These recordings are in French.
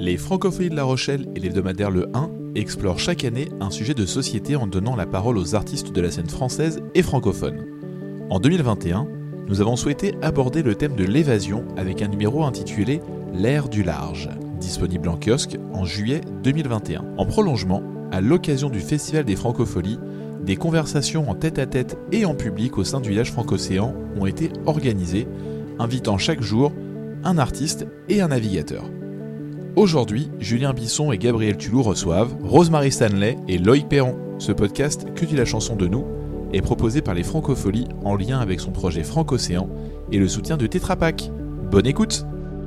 Les Francophonies de La Rochelle et l'hebdomadaire Le 1 explorent chaque année un sujet de société en donnant la parole aux artistes de la scène française et francophone. En 2021, nous avons souhaité aborder le thème de l'évasion avec un numéro intitulé L'ère du large, disponible en kiosque en juillet 2021. En prolongement, à l'occasion du Festival des Francopholies, des conversations en tête-à-tête et en public au sein du village francocéan ont été organisées, invitant chaque jour un artiste et un navigateur. Aujourd'hui, Julien Bisson et Gabriel Tulou reçoivent Rosemary Stanley et Loïc Perron. Ce podcast, Que dit la chanson de nous, est proposé par les Francopholies en lien avec son projet Francocéan et le soutien de Tetra Pak. Bonne écoute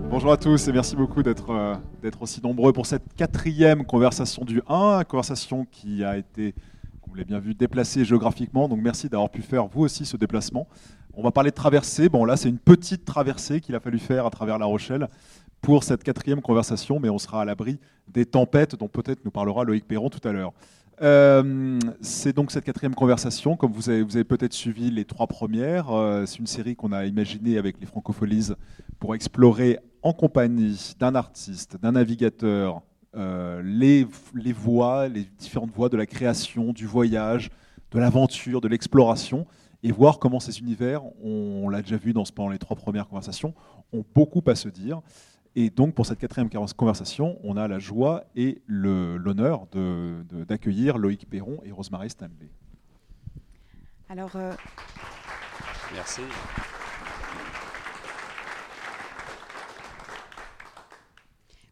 Bonjour à tous et merci beaucoup d'être euh, aussi nombreux pour cette quatrième conversation du 1, conversation qui a été, comme vous l'avez bien vu, déplacée géographiquement. Donc merci d'avoir pu faire vous aussi ce déplacement. On va parler de traversée. Bon là c'est une petite traversée qu'il a fallu faire à travers La Rochelle pour cette quatrième conversation, mais on sera à l'abri des tempêtes dont peut-être nous parlera Loïc Perron tout à l'heure. Euh, c'est donc cette quatrième conversation. Comme vous avez, peut-être suivi les trois premières, euh, c'est une série qu'on a imaginée avec les Francopholies pour explorer en compagnie d'un artiste, d'un navigateur, euh, les, les voies, les différentes voies de la création, du voyage, de l'aventure, de l'exploration, et voir comment ces univers, on, l'a déjà vu dans, pendant les trois premières conversations, ont beaucoup à se dire. Et donc, pour cette quatrième conversation, on a la joie et l'honneur d'accueillir Loïc Perron et Rosemary Stanley. Alors. Euh, Merci.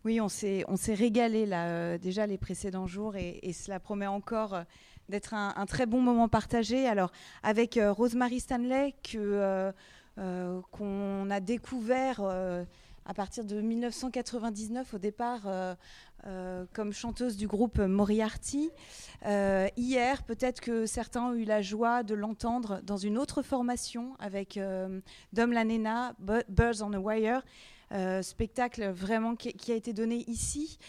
Oui, on s'est régalé là, euh, déjà les précédents jours et, cela promet encore euh, d'être un, très bon moment partagé. Alors, avec Rosemary Stanley, qu'on a découvert à partir de 1999 au départ euh, euh, comme chanteuse du groupe Moriarty. Euh, hier, peut-être que certains ont eu la joie de l'entendre dans une autre formation avec Dom Lanena, Birds on a Wire, spectacle vraiment qui, qui, a été donné ici.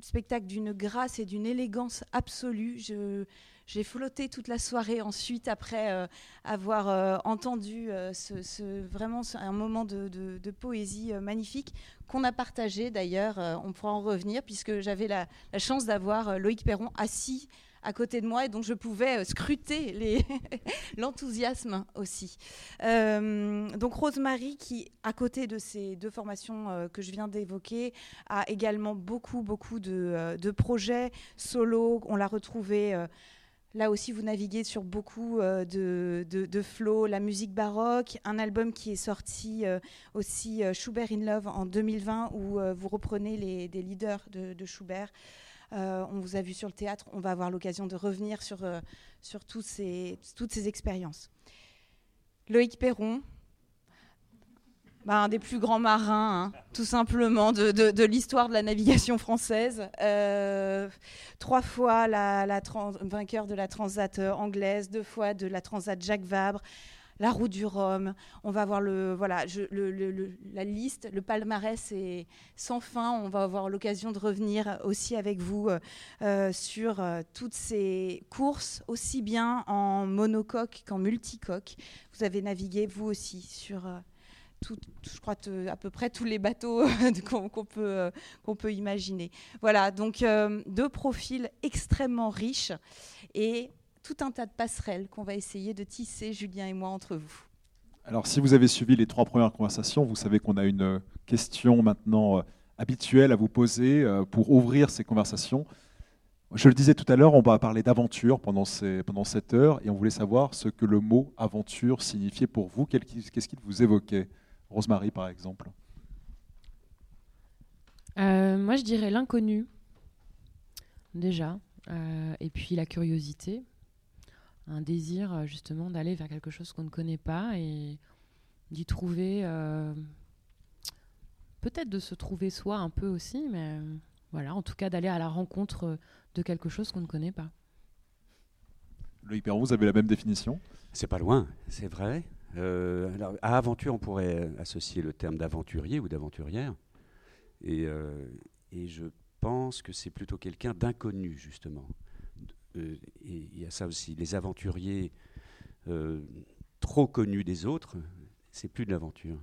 spectacle d'une grâce et d'une élégance absolue. Je, j'ai flotté toute la soirée ensuite après euh, avoir euh, entendu euh, ce, vraiment un moment de, poésie magnifique qu'on a partagé d'ailleurs. on pourra en revenir puisque j'avais la, chance d'avoir Loïc Perron assis à côté de moi et donc je pouvais scruter l'enthousiasme aussi. donc Rosemary qui, à côté de ces deux formations que je viens d'évoquer, a également beaucoup, beaucoup de, de projets solo. On l'a retrouvée Là aussi, vous naviguez sur beaucoup euh, de, de, flow, la musique baroque, un album qui est sorti euh, aussi, euh, Schubert in Love, en 2020, où vous reprenez les, des leaders de, de Schubert. on vous a vu sur le théâtre, on va avoir l'occasion de revenir sur, sur tous ces, toutes ces expériences. Loïc Perron, bah, un des plus grands marins, hein, tout simplement, de, l'histoire de la navigation française. Euh, trois fois la, vainqueur de la Transat euh, anglaise, deux fois de la Transat Jacques Vabre, la roue du Rhum. On va voir le, voilà, la liste, le palmarès est sans fin. On va avoir l'occasion de revenir aussi avec vous euh, sur toutes ces courses, aussi bien en monocoque qu'en multicoque. Vous avez navigué, vous aussi, sur je crois, à peu près tous les bateaux qu'on peut, euh, qu'on peut imaginer. Voilà, donc euh, deux profils extrêmement riches et tout un tas de passerelles qu'on va essayer de tisser, Julien et moi, entre vous. Alors, si vous avez suivi les trois premières conversations, vous savez qu'on a une question maintenant euh, habituelle à vous poser pour ouvrir ces conversations. Je le disais tout à l'heure, on va parler d'aventure pendant, pendant cette heure et on voulait savoir ce que le mot aventure signifiait pour vous. Qu'est-ce qu'il vous évoquait? Rosemary, par exemple euh, Moi, je dirais l'inconnu, déjà, euh, et puis la curiosité, un désir euh, justement d'aller vers quelque chose qu'on ne connaît pas et d'y trouver, peut-être de se trouver soi un peu aussi, mais voilà, en tout cas d'aller à la rencontre de quelque chose qu'on ne connaît pas. Loïc Perron, vous avez la même définition? C'est pas loin, c'est vrai. Euh, à aventure, on pourrait associer le terme d'aventurier ou d'aventurière. Et, euh, je pense que c'est plutôt quelqu'un d'inconnu, justement. Euh, et il y a ça aussi. Les aventuriers trop connus des autres, c'est plus de l'aventure.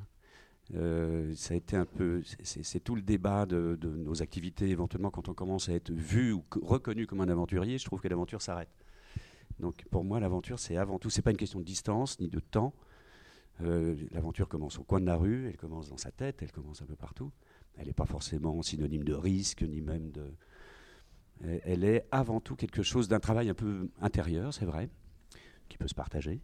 Ça a été un peu, c'est tout le débat de, nos activités éventuellement quand on commence à être vu ou reconnu comme un aventurier. Je trouve que l'aventure s'arrête. Donc pour moi, l'aventure, c'est avant tout, c'est pas une question de distance ni de temps. Euh, l'aventure commence au coin de la rue, elle commence dans sa tête, elle commence un peu partout. Elle n'est pas forcément synonyme de risque ni même de. Elle est avant tout quelque chose d'un travail un peu intérieur, c'est vrai, qui peut se partager.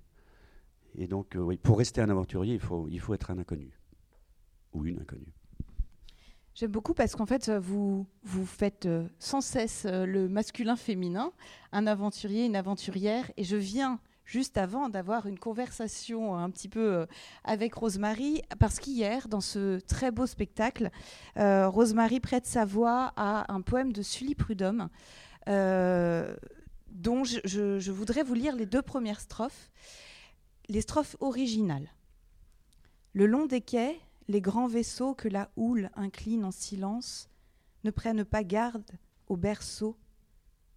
Et donc, euh, pour rester un aventurier, il faut, il faut être un inconnu ou une inconnue. J'aime beaucoup parce qu'en fait, vous, vous faites euh, sans cesse le masculin-féminin, un aventurier, une aventurière, et je viens juste avant d'avoir une conversation un petit peu avec Rosemary, parce qu'hier, dans ce très beau spectacle, Rosemary prête sa voix à un poème de Sully Prudhomme, dont je, voudrais vous lire les deux premières strophes les strophes originales. Le long des quais, les grands vaisseaux que la houle incline en silence ne prennent pas garde au berceau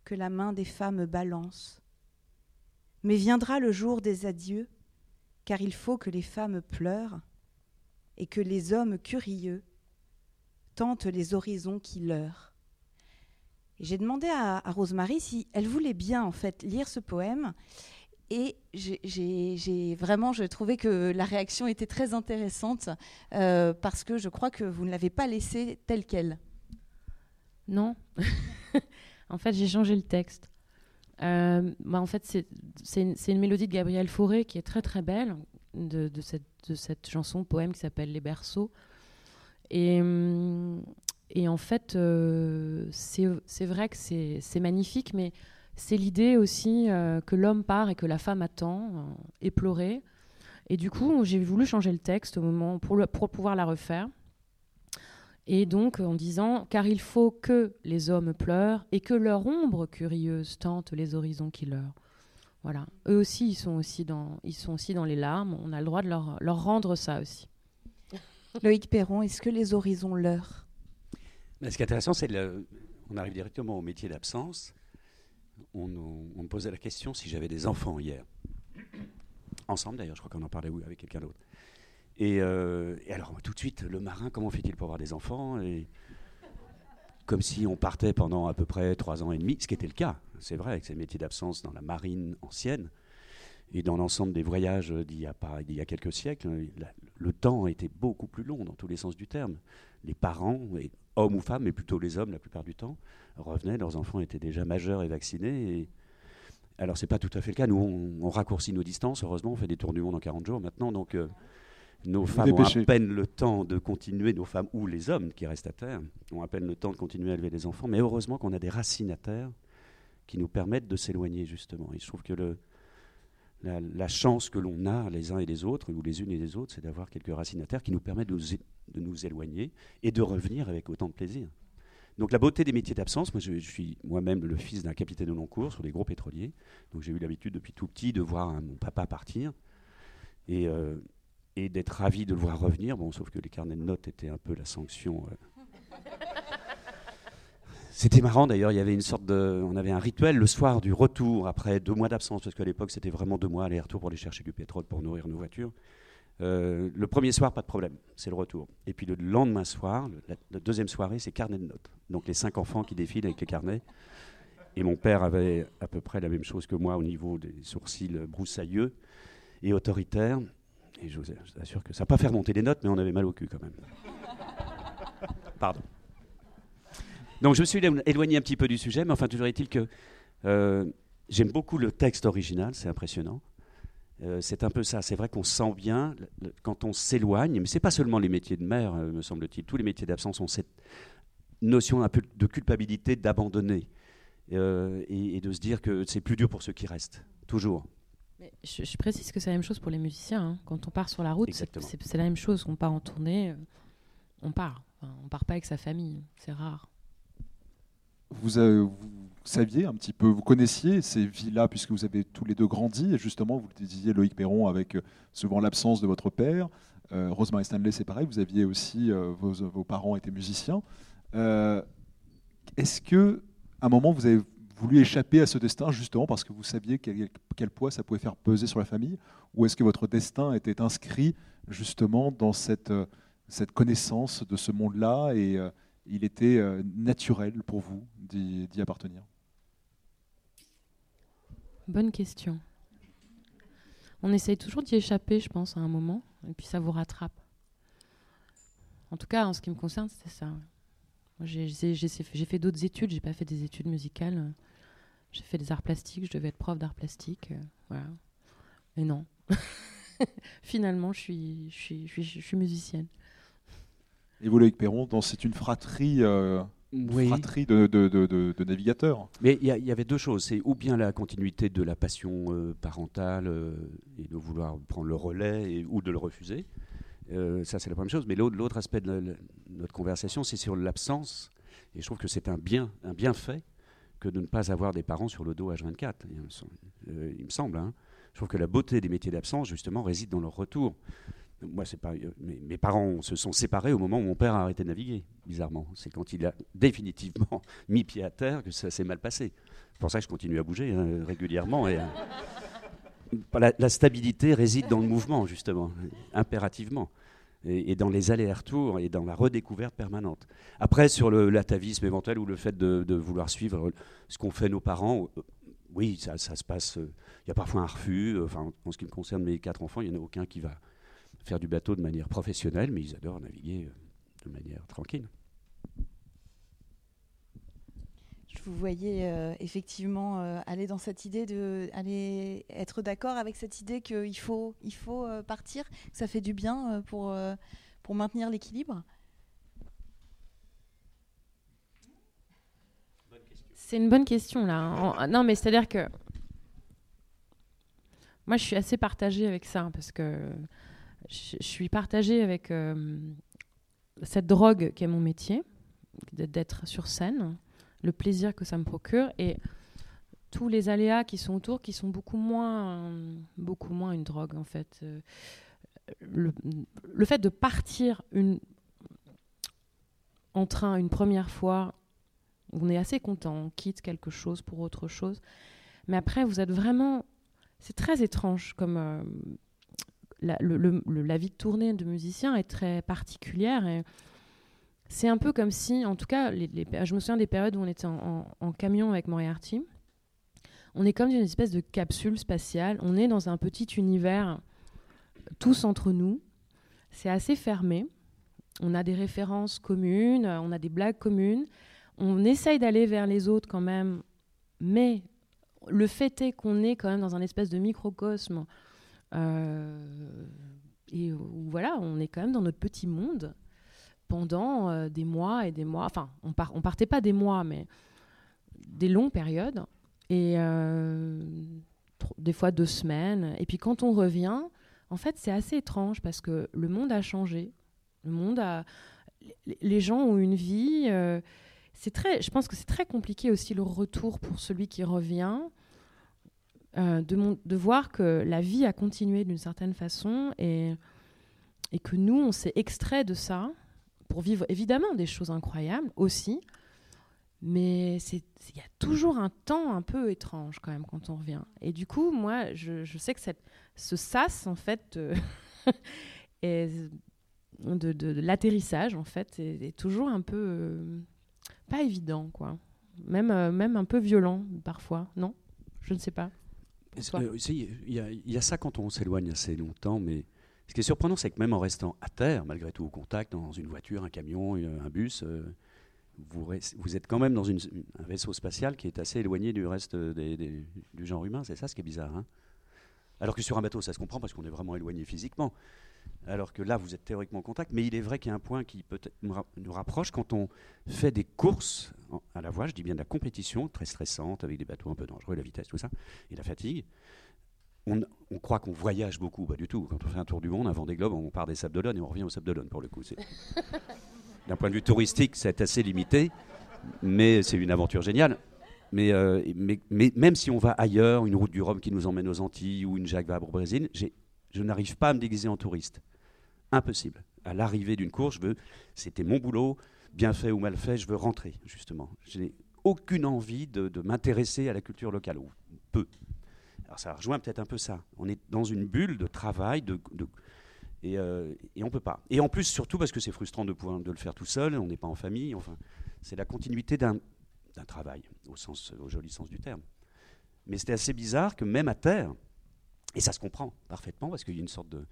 que la main des femmes balance. Mais viendra le jour des adieux, car il faut que les femmes pleurent et que les hommes curieux tentent les horizons qui leurrent. J'ai demandé à, à Rosemary si elle voulait bien en fait lire ce poème et j'ai vraiment, je trouvais que la réaction était très intéressante euh, parce que je crois que vous ne l'avez pas laissé tel quel. Non. en fait, j'ai changé le texte. Euh, bah, en fait, c'est une, mélodie de Gabriel Fauré qui est très très belle de, cette, chanson, poème qui s'appelle Les berceaux. Et, en fait, euh, c'est vrai que c'est magnifique, mais c'est l'idée aussi euh, que l'homme part et que la femme attend, éplorée. Et du coup, j'ai voulu changer le texte au moment pour pouvoir la refaire. Et donc, en disant, car il faut que les hommes pleurent et que leur ombre curieuse tente les horizons qui leur. Voilà. Eux aussi, ils sont aussi dans, ils sont aussi dans les larmes. On a le droit de leur, leur rendre ça aussi. Loïc Perron, est-ce que les horizons leurrent Ce qui est intéressant, c'est le... on arrive directement au métier d'absence on, me posait la question si j'avais des enfants hier. Ensemble d'ailleurs, je crois qu'on en parlait avec quelqu'un d'autre. Euh, et, alors tout de suite, le marin, comment fait-il pour avoir des enfants Comme si on partait pendant à peu près trois ans et demi, ce qui était le cas, c'est vrai, avec ces métiers d'absence dans la marine ancienne et dans l'ensemble des voyages d'il y, a quelques siècles, le temps était beaucoup plus long dans tous les sens du terme. Les parents, hommes ou femmes, mais plutôt les hommes la plupart du temps, revenaient, leurs enfants étaient déjà majeurs et vaccinés. Alors, c'est pas tout à fait le cas. Nous, on, raccourcit nos distances. Heureusement, on fait des tours du monde en 40 jours maintenant. Donc, euh, nos femmes ont à peine le temps de continuer, nos femmes ou les hommes qui restent à terre, ont à peine le temps de continuer à élever des enfants. Mais heureusement qu'on a des racines à terre qui nous permettent de s'éloigner, justement. Et je trouve que le, la, chance que l'on a les uns et les autres, ou les unes et les autres, c'est d'avoir quelques racines à terre qui nous permettent de, de nous éloigner et de revenir avec autant de plaisir. Donc la beauté des métiers d'absence, moi je, suis moi-même le fils d'un capitaine de long cours sur les gros pétroliers, donc j'ai eu l'habitude depuis tout petit de voir mon papa partir et, euh, et d'être ravi de le voir revenir, bon, sauf que les carnets de notes étaient un peu la sanction. Euh. C'était marrant d'ailleurs, il y avait une sorte de, on avait un rituel le soir du retour après deux mois d'absence, parce qu'à l'époque c'était vraiment deux mois aller-retour pour aller chercher du pétrole pour nourrir nos voitures. Euh, le premier soir, pas de problème, c'est le retour. Et puis le lendemain soir, la, deuxième soirée, c'est carnet de notes. Donc les cinq enfants qui défilent avec les carnets. Et mon père avait à peu près la même chose que moi au niveau des sourcils broussailleux et autoritaires. Et je vous assure que ça n'a pas fait remonter les notes, mais on avait mal au cul quand même. Pardon. Donc je me suis éloigné un petit peu du sujet, mais enfin toujours est-il que euh, j'aime beaucoup le texte original, c'est impressionnant. Euh, c'est un peu ça. C'est vrai qu'on sent bien quand on s'éloigne, mais c'est pas seulement les métiers de mer, euh, me semble-t-il. Tous les métiers d'absence ont cette notion un peu de culpabilité d'abandonner et, de se dire que c'est plus dur pour ceux qui restent, toujours. Je, précise que c'est la même chose pour les musiciens. Hein. Quand on part sur la route, c'est la même chose. On part en tournée, on part. on part pas avec sa famille. C'est rare. Vous, avez, vous saviez un petit peu, vous connaissiez ces vies-là puisque vous avez tous les deux grandi et justement vous le disiez Loïc Perron avec euh, souvent l'absence de votre père. Euh, Rosemary Stanley c'est pareil, vous aviez aussi, euh, vos, parents étaient musiciens. Est-ce que à un moment vous avez voulu échapper à ce destin justement parce que vous saviez quel, poids ça pouvait faire peser sur la famille ou est-ce que votre destin était inscrit justement dans cette cette connaissance de ce monde-là et euh, il était euh, naturel pour vous d'y appartenir? Bonne question. On essaye toujours d'y échapper, je pense, à un moment, et puis ça vous rattrape. En tout cas, en ce qui me concerne, c'était ça. J'ai fait d'autres études, j'ai pas fait des études musicales. J'ai fait des arts plastiques, je devais être prof d'arts plastiques. Euh, voilà. Mais non. Finalement, je suis, je, suis, je, suis, musicienne. Et vous, Loïc Perron, c'est une fratrie, euh, fratrie de, de, de, navigateurs. Mais il y, avait deux choses. C'est ou bien la continuité de la passion euh, parentale et de vouloir prendre le relais ou de le refuser. ça, c'est la première chose. Mais l'autre aspect de notre conversation, c'est sur l'absence. Et je trouve que c'est un bien, un bienfait que de ne pas avoir des parents sur le dos H24. Euh, il me semble. Hein. Je trouve que la beauté des métiers d'absence, justement, réside dans leur retour. Moi, c'est pas. Euh, mes, parents se sont séparés au moment où mon père a arrêté de naviguer, bizarrement. C'est quand il a définitivement mis pied à terre que ça s'est mal passé. C'est pour ça que je continue à bouger hein, régulièrement. Et, euh, la, la, stabilité réside dans le mouvement, justement, impérativement et, dans les allers-retours et dans la redécouverte permanente. Après, sur l'atavisme éventuel ou le fait de, vouloir suivre ce qu'ont fait nos parents, euh, oui, ça, se passe. Euh, il y a parfois un refus. Euh, enfin, en ce qui me concerne mes quatre enfants, il n'y en a aucun qui va faire du bateau de manière professionnelle, mais ils adorent naviguer de manière tranquille vous voyez euh, effectivement euh, aller dans cette idée de aller être d'accord avec cette idée qu'il faut, il faut euh, partir, que ça fait du bien pour, pour maintenir l'équilibre? C'est une bonne question là. non, mais c'est-à-dire que moi, je suis assez partagée avec ça parce que je, je suis partagée avec cette drogue qui est mon métier, d'être sur scène le plaisir que ça me procure et tous les aléas qui sont autour qui sont beaucoup moins, beaucoup moins une drogue en fait. Euh, le, le fait de partir une, en train une première fois, on est assez content, on quitte quelque chose pour autre chose. Mais après, vous êtes vraiment. C'est très étrange comme. Euh, la, vie de tournée de musicien est très particulière c'est un peu comme si, en tout cas, je me souviens des périodes où on était en, camion avec Moriarty. On est comme dans une espèce de capsule spatiale. On est dans un petit univers, tous entre nous. C'est assez fermé. On a des références communes, on a des blagues communes. On essaye d'aller vers les autres quand même, mais le fait est qu'on est quand même dans un espèce de microcosme. Euh, et voilà, on est quand même dans notre petit monde pendant euh, des mois et des mois. Enfin, on, part, on partait pas des mois, mais des longues périodes. Et euh, des fois deux semaines. Et puis quand on revient, en fait, c'est assez étrange parce que le monde a changé. Le monde a. Les gens ont une vie. Euh, c'est très. Je pense que c'est très compliqué aussi le retour pour celui qui revient. de, voir que la vie a continué d'une certaine façon et que nous, on s'est extrait de ça pour vivre évidemment des choses incroyables aussi, mais il y a toujours un temps un peu étrange quand même quand on revient. Et du coup, moi, je, je sais que cette, ce sas, en fait, est, de, de, l'atterrissage, en fait, est, toujours un peu euh, pas évident, quoi. Même, euh, même un peu violent, parfois, non? Je ne sais pas. Euh, il y, y, a ça quand on s'éloigne assez longtemps, mais ce qui est surprenant, c'est que même en restant à terre, malgré tout, au contact, dans une voiture, un camion, un bus, euh, vous, êtes quand même dans un vaisseau spatial qui est assez éloigné du reste du genre humain. C'est ça ce qui est bizarre. Hein. Alors que sur un bateau, ça se comprend parce qu'on est vraiment éloigné physiquement. Alors que là, vous êtes théoriquement en contact. Mais il est vrai qu'il y a un point qui peut-être nous rapproche quand on fait des courses à la voie, je dis bien de la compétition, très stressante, avec des bateaux un peu dangereux, la vitesse, tout ça, et la fatigue on, croit qu'on voyage beaucoup, pas du tout. Quand on fait un tour du monde, avant des globes, on part des Sables d'Olonne et on revient aux Sables d'Olonne pour le coup. D'un point de vue touristique, c'est assez limité, mais c'est une aventure géniale. Euh, mais, mais, même si on va ailleurs, une route du Rhum qui nous emmène aux Antilles ou une Jacques Vabre au Brésil, je n'arrive pas à me déguiser en touriste. Impossible. À l'arrivée d'une course, je veux, c'était mon boulot, bien fait ou mal fait, je veux rentrer, justement. Je n'ai aucune envie de, de m'intéresser à la culture locale, ou peu. Alors ça rejoint peut-être un peu ça. On est dans une bulle de travail, de, Et, euh, et on peut pas. Et en plus, surtout parce que c'est frustrant de pouvoir de le faire tout seul, on n'est pas en famille. Enfin, c'est la continuité d'un travail, au, sens, au joli sens du terme. Mais c'était assez bizarre que même à terre, et ça se comprend parfaitement parce qu'il y a une sorte de,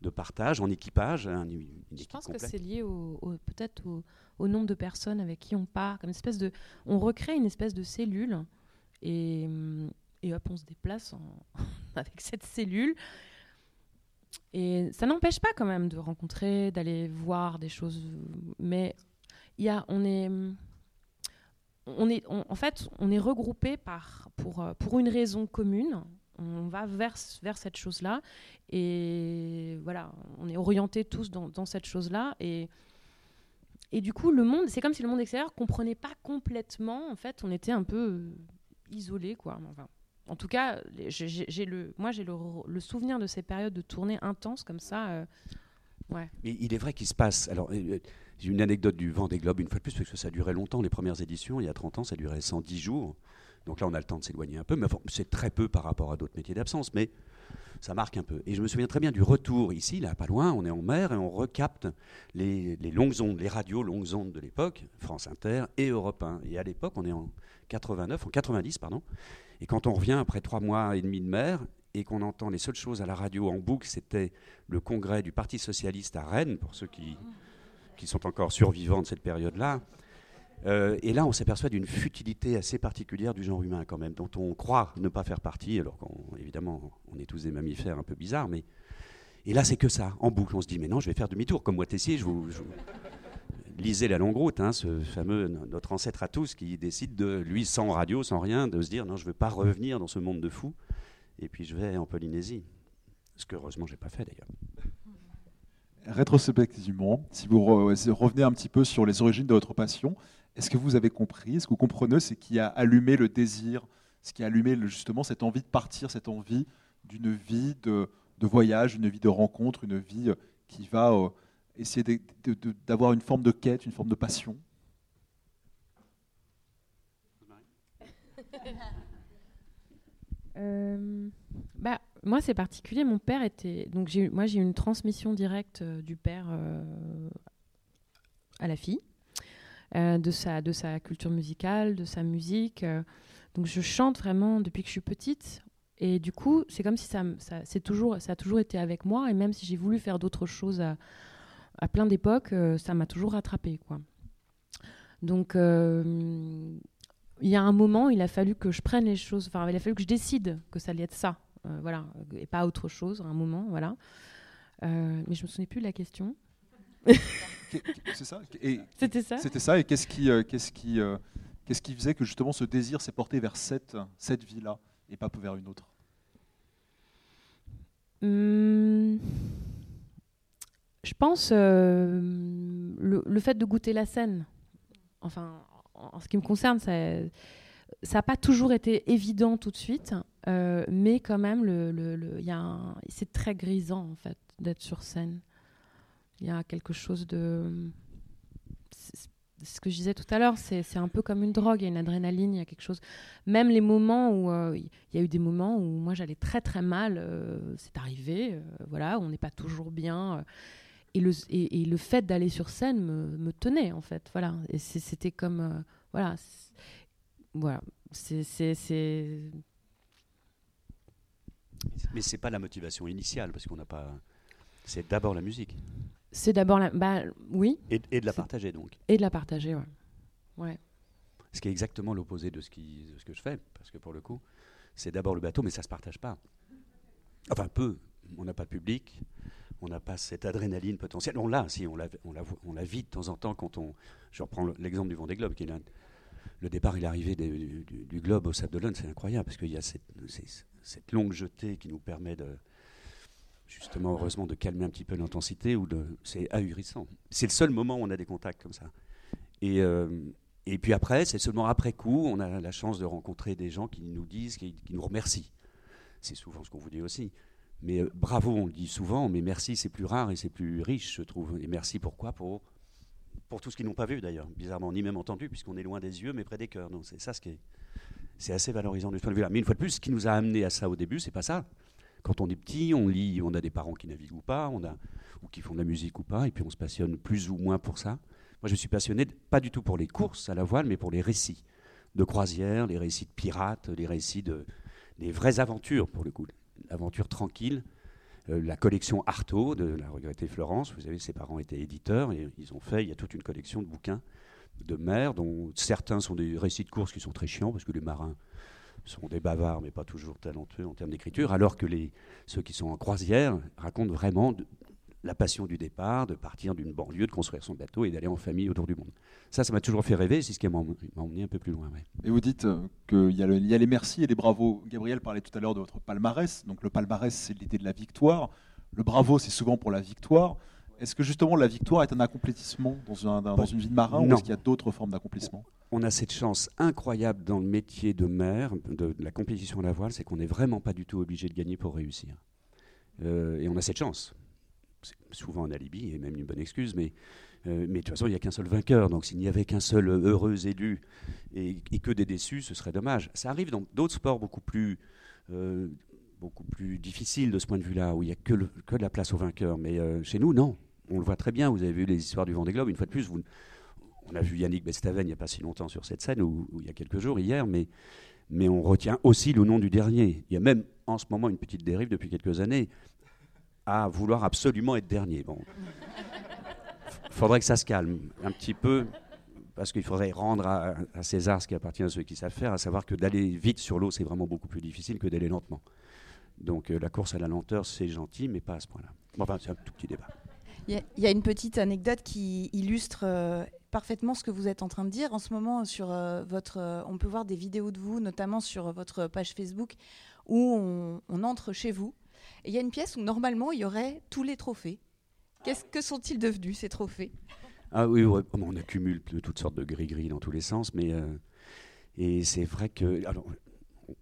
de partage en équipage, un- une, une Je pense que c'est lié au, au- peut-être au, au nombre de personnes avec qui on part, comme une espèce de, on recrée une espèce de cellule et, hum, et hop, on se déplace avec cette cellule. Et ça n'empêche pas quand même de rencontrer, d'aller voir des choses, mais y a, on est, on est, en fait, on est regroupé par pour euh, pour une raison commune. On va vers vers cette chose-là et voilà, on est orientés tous dans, cette chose-là. Et, et du coup, le monde, c'est comme si le monde extérieur comprenait pas complètement. En fait, on était un peu isolés, quoi. Enfin, en tout cas, j'ai- j'ai j'ai le, moi, j'ai le, souvenir de ces périodes de tournée intenses comme ça. euh. Mais il est vrai qu'il se passe. Alors, euh, j'ai une anecdote du Vendée Globe, une fois de plus, parce que ça durait longtemps. Les premières éditions, il y a 30 ans, ça durait 110 jours. Donc là, on a le temps de s'éloigner un peu, mais c'est très peu par rapport à d'autres métiers d'absence, mais ça marque un peu. Et je me souviens très bien du retour ici, là, pas loin, on est en mer et on recapte les, les longues ondes, les radios longues ondes de l'époque, France Inter et Europe 1. Et à l'époque, on est en 89, en 90, pardon. Et quand on revient après trois mois et demi de mer, et qu'on entend les seules choses à la radio en boucle, c'était le congrès du Parti socialiste à Rennes, pour ceux qui, qui sont encore survivants de cette période-là. Euh, et là, on s'aperçoit d'une futilité assez particulière du genre humain, quand même, dont on croit ne pas faire partie, alors qu'évidemment, on est tous des mammifères un peu bizarres, mais. Et là, c'est que ça, en boucle. On se dit, mais non, je vais faire demi-tour. Comme moi, Tessier, je vous. Lisez la longue route, hein, ce fameux, notre ancêtre à tous, qui décide de, lui, sans radio, sans rien, de se dire, non, je ne veux pas revenir dans ce monde de fous, et puis je vais en Polynésie. Ce que, heureusement, je n'ai pas fait, d'ailleurs. Rétrospectivement, si vous revenez un petit peu sur les origines de votre passion, est-ce que vous avez compris, est-ce que vous comprenez ce qui a allumé le désir, ce qui a allumé justement cette envie de partir, cette envie d'une vie de, de voyage, une vie de rencontre, une vie euh, qui va euh, essayer d'avoir une forme de quête, une forme de passion Euh, bah, moi, c'est particulier. Mon père était. Donc, moi, j'ai une transmission directe euh, du père euh, à la fille, de, sa, de sa culture musicale, de sa musique. donc, je chante vraiment depuis que je suis petite. Et du coup, c'est comme si ça, ça, toujours, ça a toujours été avec moi. Et même si j'ai voulu faire d'autres choses à plein d'époques, euh, ça m'a toujours rattrapé. Quoi. Donc, euh, il y a un moment, il a fallu que je prenne les choses, enfin, il a fallu que je décide que ça allait être ça, euh, voilà, et pas autre chose, à un moment, voilà. Euh, mais je me souvenais plus de la question. Qu'est- C'est ça C'était ça C'était ça. Et qu'est-ce qui, euh, qu'est-ce qui, qu'est-ce qui faisait que justement ce désir s'est porté vers cette, cette vie-là et pas vers une autre? Hum, Je pense euh, le, fait de goûter la scène. Enfin, en, ce qui me concerne, ça n'a pas toujours été évident tout de suite, euh, mais quand même, le, le- le- c'est très grisant en fait d'être sur scène. Il y a quelque chose de c'est- ce que je disais tout à l'heure, c'est un peu comme une drogue, il y a une adrénaline, il y a quelque chose. Même les moments où euh, il y a eu des moments où moi j'allais très très mal, c'est arrivé, voilà, on n'est pas toujours bien. Et, le, et, et le fait d'aller sur scène me, me tenait en fait, voilà. Et c'était comme, euh, voilà, voilà, c'est Mais c'est pas la motivation initiale, parce qu'on n'a pas. C'est d'abord la musique. c'est d'abord la, bah oui, Et, et de la partager, donc. et de la partager, ouais. ouais. Ce qui est exactement l'opposé de, ce qui- de ce que je fais, parce que pour le coup, c'est d'abord le bateau, mais ça se partage pas. Enfin, peu. On n'a pas de public, on n'a pas cette adrénaline potentielle. On l'a, si, on la, on, la, vit de temps en temps quand on. Je reprends le- l'exemple du Vendée Globe, qui est le départ et l'arrivée du, du- Globe au Sable d'Olonne, c'est incroyable, parce qu'il y a cette, longue jetée qui nous permet de. Justement, heureusement, de calmer un petit peu l'intensité, ou de, c'est ahurissant. C'est le seul moment où on a des contacts comme ça. Et, euh, puis après, c'est seulement après coup, on a la chance de rencontrer des gens qui nous disent, qui nous remercient. C'est souvent ce qu'on vous dit aussi. Mais euh, bravo, on le dit souvent, mais merci, c'est plus rare et c'est plus riche, je trouve. Et merci pourquoi? Pour, pour tout ce qu'ils n'ont pas vu d'ailleurs, bizarrement, ni même entendu, puisqu'on est loin des yeux, mais près des cœurs. Donc c'est assez valorisant de ce point de vue-là. Mais une fois de plus, ce qui nous a amené à ça au début, c'est pas ça. quand on est petit, on lit, on a des parents qui naviguent ou pas, on a, ou qui font de la musique ou pas, et puis on se passionne plus ou moins pour ça. Moi, je suis passionné pas du tout pour les courses à la voile, mais pour les récits de croisière, les récits de pirates, les récits de des vraies aventures pour le coup, aventures tranquilles. Euh, la collection Artaud de la regrettée Florence, vous savez, ses parents étaient éditeurs et ils ont fait, il y a toute une collection de bouquins de mer, dont certains sont des récits de course qui sont très chiants parce que les marins sont des bavards mais pas toujours talentueux en termes d'écriture, alors que ceux qui sont en croisière racontent vraiment la passion du départ, de partir d'une banlieue, de construire son bateau et d'aller en famille autour du monde. Ça, ça m'a toujours fait rêver, c'est ce qui m'a emmené un peu plus loin. Et vous dites euh, qu'il y, y, a les merci et les bravos. Gabriel parlait tout à l'heure de votre palmarès. Donc le palmarès, c'est l'idée de la victoire. Le bravo, c'est souvent pour la victoire. Est-ce que justement la victoire est un accomplissement dans, dans une vie de marin ou est-ce qu'il y a d'autres formes d'accomplissement? On a cette chance incroyable dans le métier de mer, de, la compétition à la voile, c'est qu'on n'est vraiment pas du tout obligé de gagner pour réussir. Euh, et on a cette chance souvent un alibi et même une bonne excuse, mais, euh, mais de toute façon, il n'y a qu'un seul vainqueur. Donc s'il n'y avait qu'un seul heureux élu et, que des déçus, ce serait dommage. Ça arrive dans d'autres sports beaucoup plus, euh, beaucoup plus difficiles de ce point de vue-là, où il n'y a que, de la place aux vainqueurs. Mais euh, chez nous, non. On le voit très bien. Vous avez vu les histoires du Vendée Globe. Une fois de plus, vous, on a vu Yannick Bestaven il n'y a pas si longtemps sur cette scène, ou il y a quelques jours, hier, mais, mais on retient aussi le nom du dernier. Il y a même en ce moment une petite dérive depuis quelques années à vouloir absolument être dernier. Bon. faudrait que ça se calme un petit peu, parce qu'il faudrait rendre à, César ce qui appartient à ceux qui savent faire, à savoir que d'aller vite sur l'eau, c'est vraiment beaucoup plus difficile que d'aller lentement. Donc euh, la course à la lenteur, c'est gentil, mais pas à ce point-là. enfin, c'est un tout petit débat. Il y, a une petite anecdote qui illustre euh, parfaitement ce que vous êtes en train de dire. En ce moment, sur euh, votre, on peut voir des vidéos de vous, notamment sur votre page Facebook, où on entre chez vous il y a une pièce où normalement il y aurait tous les trophées. Qu'est-ce que sont-ils devenus ces trophées? Ah oui, on accumule toutes sortes de gris-gris dans tous les sens, mais euh, et c'est vrai que alors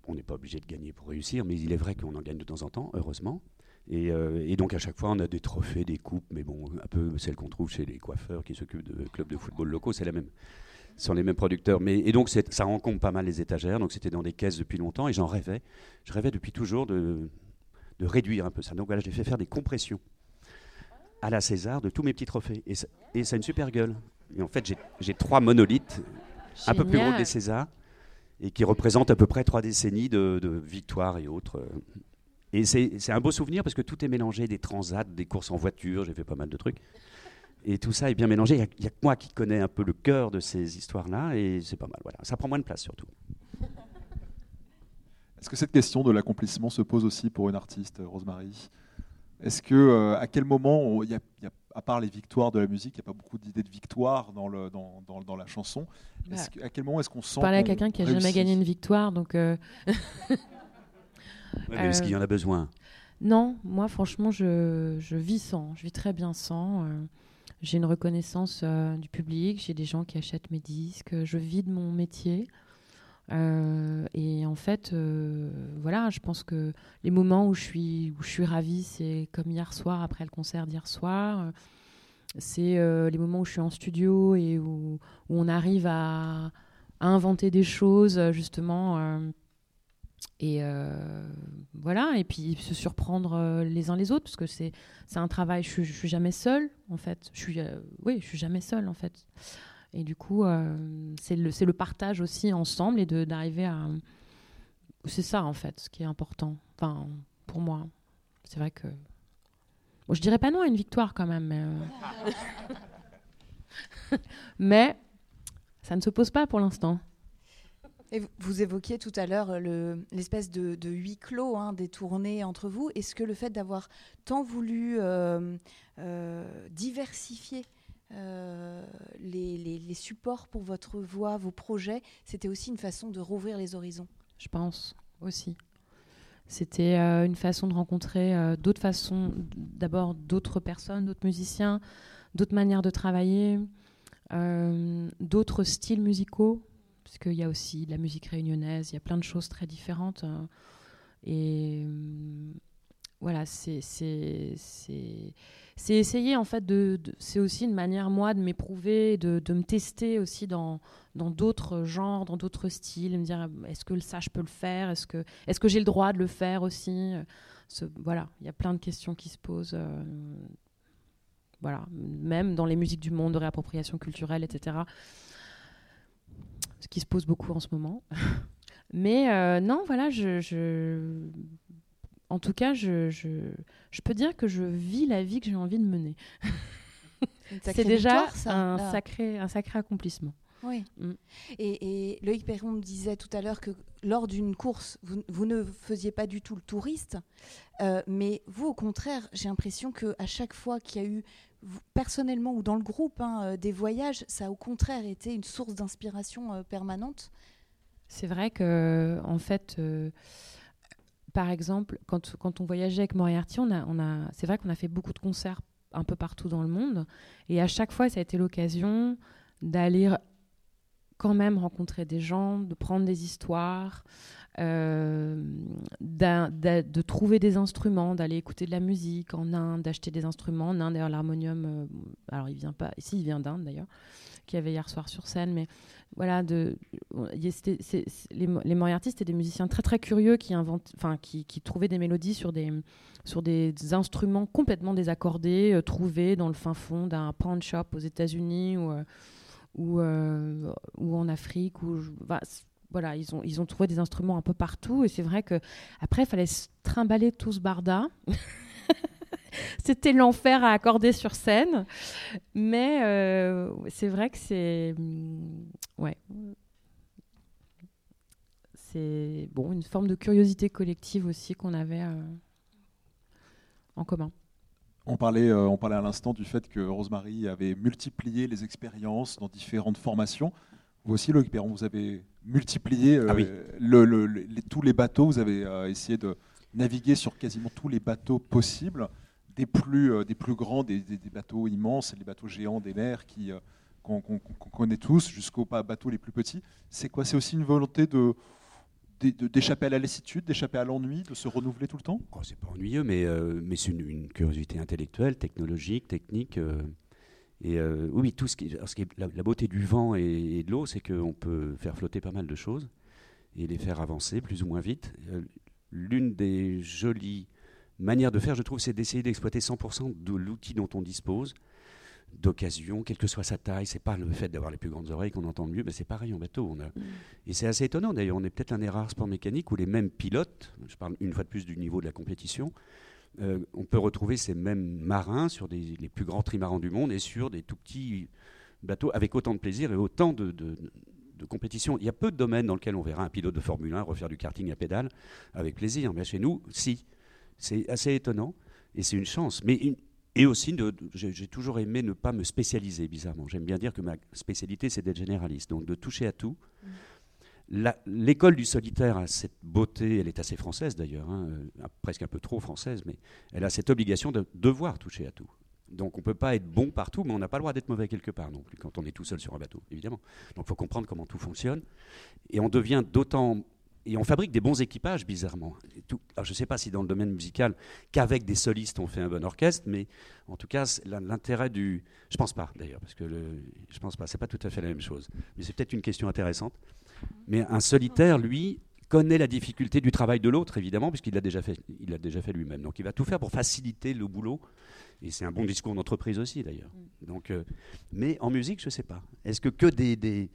on n'est pas obligé de gagner pour réussir, mais il est vrai qu'on en gagne de temps en temps, heureusement. Et, euh, donc à chaque fois, on a des trophées, des coupes, mais bon, un peu celles qu'on trouve chez les coiffeurs qui s'occupent de clubs de football locaux, c'est la même. Ce sont les mêmes producteurs. Mais, et donc ça rencontre pas mal les étagères. Donc c'était dans des caisses depuis longtemps et j'en rêvais. Je rêvais depuis toujours de, de réduire un peu ça. Donc voilà, j'ai fait faire des compressions à la César de tous mes petits trophées. Et ça, et ça a une super gueule. Et en fait, j'ai trois monolithes, un peu plus gros que les Césars, et qui représentent à peu près trois décennies de, de victoires et autres. Et c'est un beau souvenir parce que tout est mélangé, des transats, des courses en voiture, j'ai fait pas mal de trucs. Et tout ça est bien mélangé. Il n'y a, que moi qui connais un peu le cœur de ces histoires-là, et c'est pas mal. Voilà. Ça prend moins de place surtout. Est-ce que cette question de l'accomplissement se pose aussi pour une artiste, Rosemary? Est-ce que euh, à quel moment, il y, a, à part les victoires de la musique, il n'y a pas beaucoup d'idées de victoire dans, le, dans, dans, la chanson? Bah, À quel moment est-ce qu'on sent Parler à quelqu'un qui n'a jamais gagné une victoire, donc. Euh, est-ce qu'il y en a besoin? Non, moi franchement, je, je, vis sans. Je vis très bien sans. Euh, j'ai une reconnaissance du public, j'ai des gens qui achètent mes disques, je vis de mon métier. Euh, et en fait, euh, voilà, je pense que les moments où je suis, où je suis ravie, c'est comme hier soir, après le concert d'hier soir. C'est euh, les moments où je suis en studio et où, on arrive à, inventer des choses, justement. et voilà, et puis se surprendre les uns les autres, parce que c'est un travail, je, je suis jamais seule, en fait. Je oui, je suis jamais seule, en fait. Et du coup, euh, c'est le, partage aussi ensemble et d'arriver à. C'est ça, en fait, ce qui est important. Enfin, pour moi. C'est vrai que. Bon, je dirais pas non à une victoire quand même, mais. Euh, ça ne se pose pas pour l'instant. Et vous évoquiez tout à l'heure l'espèce de, huis clos hein, des tournées entre vous. Est-ce que le fait d'avoir tant voulu euh, diversifier euh, les, supports pour votre voix, vos projets, c'était aussi une façon de rouvrir les horizons. Je pense aussi. C'était euh, une façon de rencontrer euh, d'autres façons, d'abord d'autres personnes, d'autres musiciens, d'autres manières de travailler, d'autres styles musicaux, parce qu'il y a aussi de la musique réunionnaise, il y a plein de choses très différentes. et voilà, c'est essayer en fait de, c'est aussi une manière moi de m'éprouver, de, me tester aussi dans d'autres genres, dans d'autres styles, me dire est-ce que ça je peux le faire, est-ce que j'ai le droit de le faire aussi, voilà, il y a plein de questions qui se posent. Euh, voilà, même dans les musiques du monde de réappropriation culturelle, etc. Ce qui se pose beaucoup en ce moment. Mais euh, non, voilà, je, en tout cas, je, je, peux dire que je vis la vie que j'ai envie de mener. C'est déjà un, sacré, un sacré accomplissement. Oui. Mm. Et, et, Loïc Perron me disait tout à l'heure que lors d'une course, vous, ne faisiez pas du tout le touriste, euh, mais vous, au contraire, j'ai l'impression qu'à chaque fois qu'il y a eu, personnellement ou dans le groupe, hein, euh, des voyages, ça a au contraire été une source d'inspiration euh, permanente. C'est vrai que, en fait, par exemple, quand, quand, on voyageait avec Moriarty, on a, on a, c'est vrai qu'on a fait beaucoup de concerts un peu partout dans le monde. Et à chaque fois, ça a été l'occasion d'aller quand même rencontrer des gens, de prendre des histoires, euh, de trouver des instruments, d'aller écouter de la musique en Inde, d'acheter des instruments en Inde. D'ailleurs, l'harmonium, euh, alors il vient pas, ici il vient d'Inde d'ailleurs, qui avait hier soir sur scène, mais voilà, les, les Moriarty, c'était des musiciens très très curieux qui, inventent, qui, qui, trouvaient des mélodies sur des, sur des, instruments complètement désaccordés, euh, trouvés dans le fin fond d'un pawn shop aux États-Unis ou, euh, euh, ou, en Afrique. Ou, voilà, ils ont, ils ont trouvé des instruments un peu partout. Et c'est vrai que après, il fallait se trimballer tout ce barda. C'était l'enfer à accorder sur scène. Mais c'est vrai que c'est. Mm, ouais. C'est bon, une forme de curiosité collective aussi qu'on avait en commun. On parlait, euh, on parlait à l'instant du fait que Rosemary avait multiplié les expériences dans différentes formations. Vous aussi, Loïc Perron, vous avez multiplié euh, ah tous les bateaux, vous avez euh, essayé de naviguer sur quasiment tous les bateaux possibles, des plus, des plus grands, des, bateaux immenses, les bateaux géants des mers qui, qu'on, connaît tous, jusqu'aux bateaux les plus petits. C'est quoi? C'est aussi une volonté de, d'échapper à la lassitude, d'échapper à l'ennui, de se renouveler tout le temps? Oh, C'est pas ennuyeux, mais, euh, mais c'est une, curiosité intellectuelle, technologique, technique. Euh, et euh, oui, tout ce qui, la, beauté du vent et, de l'eau, c'est qu'on peut faire flotter pas mal de choses et les faire avancer plus ou moins vite. L'une des jolies manières de faire, je trouve, c'est d'essayer d'exploiter 100% de l'outil dont on dispose d'occasion, quelle que soit sa taille. C'est pas le fait d'avoir les plus grandes oreilles qu'on entend mieux, mais c'est pareil en bateau. On a... Mm. Et c'est assez étonnant d'ailleurs. On est peut-être un des rares sports mécaniques où les mêmes pilotes, je parle une fois de plus du niveau de la compétition, euh, on peut retrouver ces mêmes marins sur des, les plus grands trimarans du monde et sur des tout petits bateaux avec autant de plaisir et autant de, de, compétition. Il y a peu de domaines dans lesquels on verra un pilote de Formule 1 refaire du karting à pédale avec plaisir. Mais chez nous, si. C'est assez étonnant et c'est une chance. Mais une, et aussi, j'ai toujours aimé ne pas me spécialiser, bizarrement. J'aime bien dire que ma spécialité, c'est d'être généraliste, donc de toucher à tout. Mm. L'école du solitaire a cette beauté, elle est assez française d'ailleurs, hein, euh, presque un peu trop française, mais elle a cette obligation de devoir toucher à tout. Donc on ne peut pas être bon partout, mais on n'a pas le droit d'être mauvais quelque part non plus, quand on est tout seul sur un bateau, évidemment. Donc il faut comprendre comment tout fonctionne. Et on devient d'autant et on fabrique des bons équipages, bizarrement. alors, je ne sais pas si dans le domaine musical, qu'avec des solistes, on fait un bon orchestre, mais en tout cas, l'intérêt du. Je ne pense pas, d'ailleurs, parce que le... je pense pas, c'est pas tout à fait la même chose. Mais c'est peut-être une question intéressante. Mais un solitaire, lui, connaît la difficulté du travail de l'autre, évidemment, puisqu'il l'a déjà fait, il l'a déjà fait lui-même. Donc, il va tout faire pour faciliter le boulot. Et c'est un bon discours d'entreprise aussi, d'ailleurs. Mm. Donc, euh, mais en musique, je ne sais pas. Est-ce que que des, des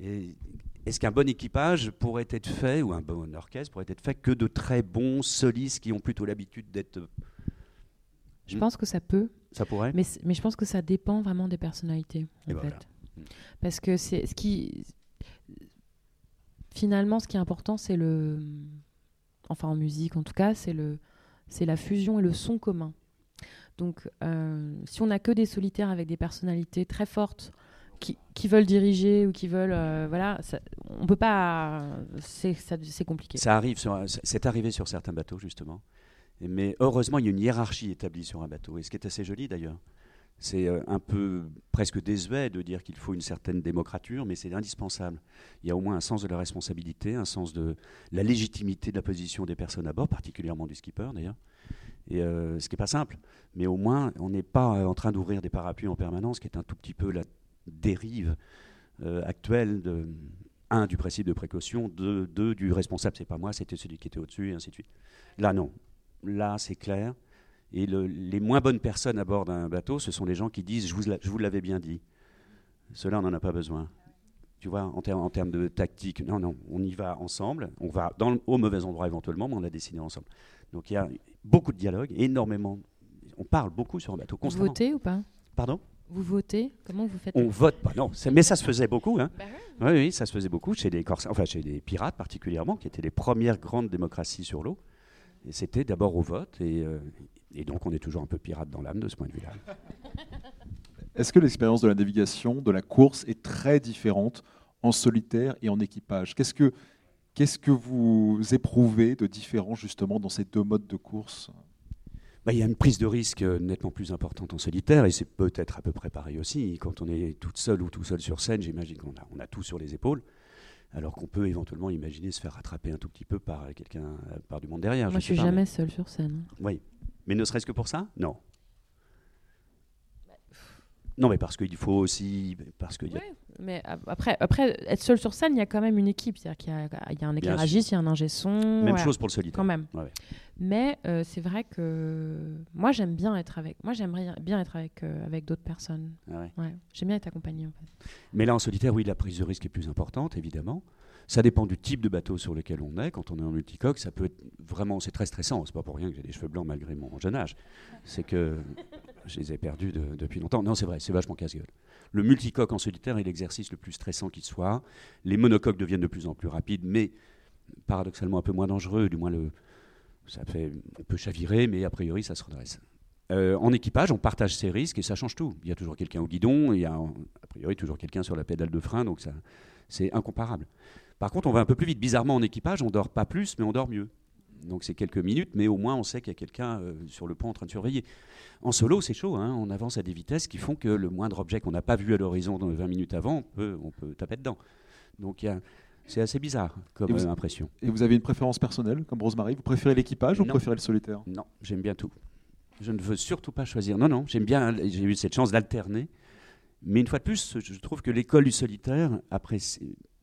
est-ce qu'un bon équipage pourrait être fait, ou un bon orchestre pourrait être fait que de très bons solistes qui ont plutôt l'habitude d'être... Je pense que ça peut. Ça pourrait. Mais, mais, je pense que ça dépend vraiment des personnalités, en fait. Parce que c'est ce qui... Finalement, ce qui est important, c'est le... Enfin, en musique, en tout cas, c'est le... c'est la fusion et le son commun. Donc, euh, si on n'a que des solitaires avec des personnalités très fortes, qui, veulent diriger ou qui veulent euh, voilà ça, on peut pas c'est compliqué ça arrive c'est arrivé sur certains bateaux justement mais heureusement il y a une hiérarchie établie sur un bateau et ce qui est assez joli d'ailleurs c'est euh, un peu presque désuet de dire qu'il faut une certaine démocrature, mais c'est indispensable. Il y a au moins un sens de la responsabilité, un sens de la légitimité de la position des personnes à bord, particulièrement du skipper d'ailleurs. Et, euh, ce qui n'est pas simple. Mais au moins, on n'est pas en train d'ouvrir des parapluies en permanence, qui est un tout petit peu la dérive euh, actuelle de, un, du principe de précaution, deux, deux du responsable, c'est pas moi, c'était celui qui était au-dessus, et ainsi de suite. Là, non. Là, c'est clair. Et le- les moins bonnes personnes à bord d'un bateau, ce sont les gens qui disent Je vous, la- vous l'avais bien dit. Cela, on n'en a pas besoin. Tu vois, en, ter- en termes de tactique, non, non, on y va ensemble. On va dans le- au mauvais endroit éventuellement, mais on a décidé ensemble. Donc il y a beaucoup de dialogue, énormément. On parle beaucoup sur un bateau Vous constamment. votez ou pas? Pardon? Vous votez? Comment vous faites? On vote pas, non. Mais ça se faisait beaucoup. Hein. Bah Oui, oui, ça se faisait beaucoup chez les corsaires, enfin chez les pirates particulièrement, qui étaient les premières grandes démocraties sur l'eau. Et c'était d'abord au vote, et, euh, et donc on est toujours un peu pirate dans l'âme de ce point de vue-là. Est-ce que l'expérience de la navigation, de la course, est très différente en solitaire et en équipage? Qu'est-ce que, qu'est-ce que vous éprouvez de différent justement dans ces deux modes de course? Bah, Il y a une prise de risque euh, nettement plus importante en solitaire, et c'est peut-être à peu près pareil aussi. Quand on est toute seule ou tout seul sur scène, j'imagine qu'on a, on a tout sur les épaules, alors qu'on peut éventuellement imaginer se faire rattraper un tout petit peu par quelqu'un, euh, par du monde derrière. Moi, je sais suis pas, jamais seule sur scène. Oui. Mais ne serait-ce que pour ça? Non. Non, mais parce qu'il faut aussi. Parce y a Ouais, mais après, après, être seul sur scène, il y a quand même une équipe. C'est-à-dire qu'il y a, il y a un éclairagiste, il y a un ingé son. Même voilà, chose pour le solitaire. Quand même. Ouais, ouais. Mais euh, c'est vrai que moi, j'aime bien être avec. Moi, j'aimerais bien être avec, euh, avec d'autres personnes. Ah ouais. Ouais. J'aime bien être accompagnée, en fait. Mais là, en solitaire, oui, la prise de risque est plus importante, évidemment. Ça dépend du type de bateau sur lequel on est. Quand on est en multicoque, ça peut être vraiment, c'est très stressant. C'est pas pour rien que j'ai des cheveux blancs malgré mon jeune âge. C'est que je les ai perdus de- depuis longtemps. Non, c'est vrai, c'est vachement casse-gueule. Le multicoque en solitaire est l'exercice le plus stressant qui soit. Les monocoques deviennent de plus en plus rapides, mais paradoxalement un peu moins dangereux. Du moins, le, ça fait, on peut chavirer, mais a priori, ça se redresse. Euh, en équipage, on partage ses risques et ça change tout. Il y a toujours quelqu'un au guidon, il y a a priori toujours quelqu'un sur la pédale de frein, donc ça, c'est incomparable. Par contre, on va un peu plus vite. Bizarrement, en équipage, on dort pas plus, mais on dort mieux. Donc c'est quelques minutes, mais au moins on sait qu'il y a quelqu'un euh, sur le pont en train de surveiller. En solo, c'est chaud. hein. On avance à des vitesses qui font que le moindre objet qu'on n'a pas vu à l'horizon dans 20 minutes avant, on peut, on peut taper dedans. Donc il y a- c'est assez bizarre comme Et vous- impression. Et vous avez une préférence personnelle, comme Rosemary? Vous préférez l'équipage ou vous préférez le solitaire? Non, j'aime bien tout. Je ne veux surtout pas choisir. Non, non, j'aime bien. J'ai eu cette chance d'alterner. Mais une fois de plus, je trouve que l'école du solitaire après,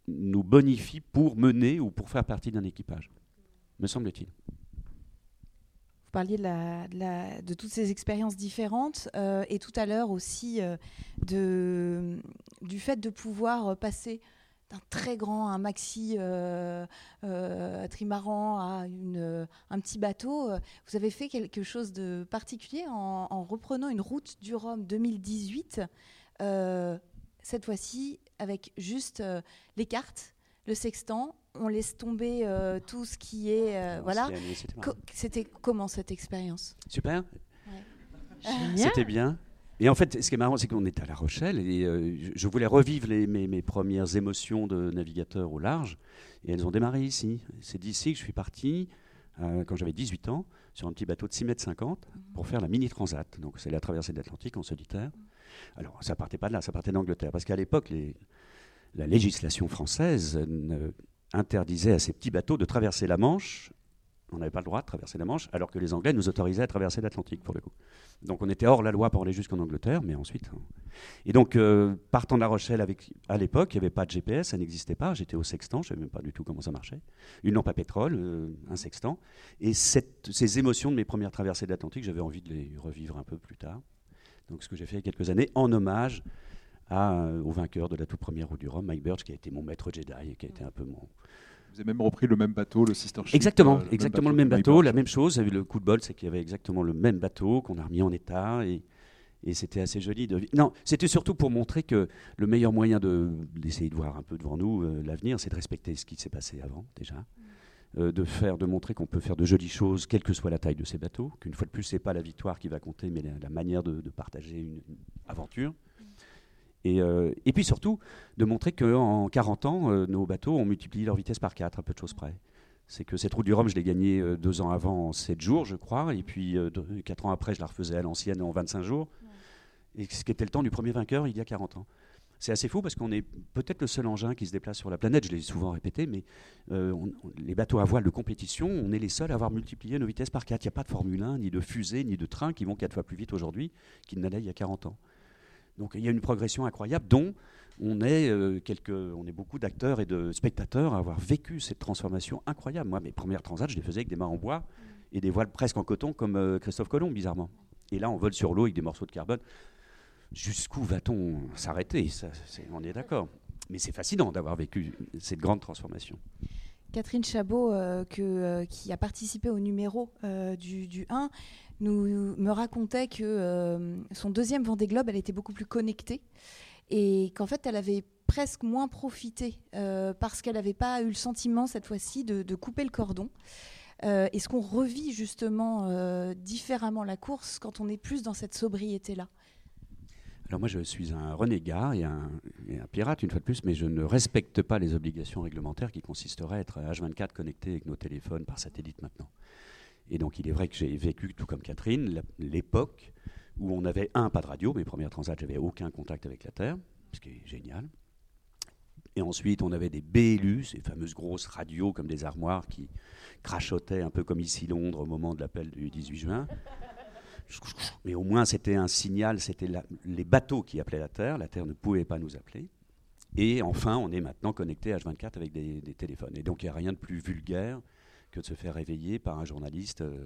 nous bonifie pour mener ou pour faire partie d'un équipage, me semble-t-il. Vous parliez de, la- de la- de toutes ces expériences différentes euh, et tout à l'heure aussi euh, de, du fait de pouvoir euh, passer d'un très grand, un maxi euh, euh, trimaran à une, euh, un petit bateau. euh, Vous avez fait quelque chose de particulier en, en reprenant une route du Rhum 2018, euh, cette fois-ci avec juste les cartes, le sextant. On laisse tomber tout ce qui est... euh, voilà. C'était-. Co- comment cette expérience? Super. C'était bien. Et en fait, ce qui est marrant, c'est qu'on est à La Rochelle et euh, je- voulais revivre mes, premières émotions de navigateur au large. Et elles ont démarré ici. C'est d'ici que je suis parti, euh, quand j'avais 18 ans, sur un petit bateau de 6 mètres 50 pour faire la mini transat. Donc, c'est la traversée de l'Atlantique en solitaire. Alors, ça partait pas de là, ça partait d'Angleterre. Parce qu'à l'époque, la législation française ne- interdisait à ces petits bateaux de traverser la Manche. On n'avait pas le droit de traverser la Manche, alors que les Anglais nous autorisaient à traverser l'Atlantique, pour le coup. Donc on était hors la loi pour aller jusqu'en Angleterre, mais ensuite. hein. Et donc, euh, partant de La Rochelle, à l'époque, il n'y avait pas de GPS, ça n'existait pas. J'étais au sextant, je ne savais même pas du tout comment ça marchait. Une lampe à pétrole, euh, un sextant. Et ces émotions de mes premières traversées de l'Atlantique, j'avais envie de les revivre un peu plus tard. Donc, ce que j'ai fait il y a quelques années, en hommage euh, au vainqueur de la toute première route du Rhum, Mike Birch, qui a été mon maître Jedi et qui a été un peu mon, Vous avez même repris le même bateau, le Sister Ship. Exactement, euh, exactement le même bateau, la même chose. Il y a eu le coup de bol, c'est qu'il y avait exactement le même bateau qu'on a remis en état et, et c'était assez joli. De... Non, c'était surtout pour montrer que le meilleur moyen de d'essayer de voir un peu devant nous euh, l'avenir, c'est de respecter ce qui s'est passé avant déjà, Euh, de faire, de montrer qu'on peut faire de jolies choses, quelle que soit la taille de ces bateaux. Qu'une fois de plus, c'est pas la victoire qui va compter, mais la, la manière de, de partager une, une aventure. Et, euh, et puis surtout, de montrer qu'en 40 ans, euh, nos bateaux ont multiplié leur vitesse par 4, à peu de choses près. C'est que cette route du Rhum, je l'ai gagnée euh, deux ans avant en 7 jours, je crois, et puis deux- quatre ans après, je la refaisais à l'ancienne en 25 jours, et ce qui était le temps du premier vainqueur il y a 40 ans. C'est assez fou parce qu'on est peut-être le seul engin qui se déplace sur la planète, je l'ai souvent répété, mais les bateaux à voile de compétition, on est les seuls à avoir multiplié nos vitesses par 4. Il n'y a pas de Formule 1, ni de fusée, ni de train qui vont 4 fois plus vite aujourd'hui qu'ils n'allaient il y a 40 ans. Donc il y a une progression incroyable dont on est, euh, quelques, on est beaucoup d'acteurs et de spectateurs à avoir vécu cette transformation incroyable. Moi, mes premières transats, je les faisais avec des mains en bois et des voiles presque en coton comme euh, Christophe Colomb, bizarrement. Et là, on vole sur l'eau avec des morceaux de carbone. Jusqu'où va-t-on s'arrêter? On est d'accord. Mais c'est fascinant d'avoir vécu cette grande transformation. Catherine Chabot, euh, qui a participé au numéro du, 1, nous, me racontait que son deuxième Vendée Globe, elle était beaucoup plus connectée et qu'en fait elle avait presque moins profité euh, parce qu'elle n'avait pas eu le sentiment cette fois-ci de, couper le cordon. Euh, Est-ce qu'on revit justement euh, différemment la course quand on est plus dans cette sobriété-là alors moi je suis un renégat et un, pirate une fois de plus, mais je ne respecte pas les obligations réglementaires qui consisteraient à être H24 connectés avec nos téléphones par satellite maintenant. Et donc il est vrai que j'ai vécu, tout comme Catherine, l'époque où on avait, un, pas de radio, mes premières transats, j'avais aucun contact avec la Terre, ce qui est génial. Et ensuite, on avait des BLU, ces fameuses grosses radios comme des armoires qui crachotaient un peu comme ici Londres au moment de l'appel du 18 juin. Mais au moins, c'était un signal, c'était les bateaux qui appelaient la Terre, la Terre ne pouvait pas nous appeler. Et enfin, on est maintenant connecté H24 avec des, téléphones. Et donc, il n'y a rien de plus vulgaire que de se faire réveiller par un journaliste euh,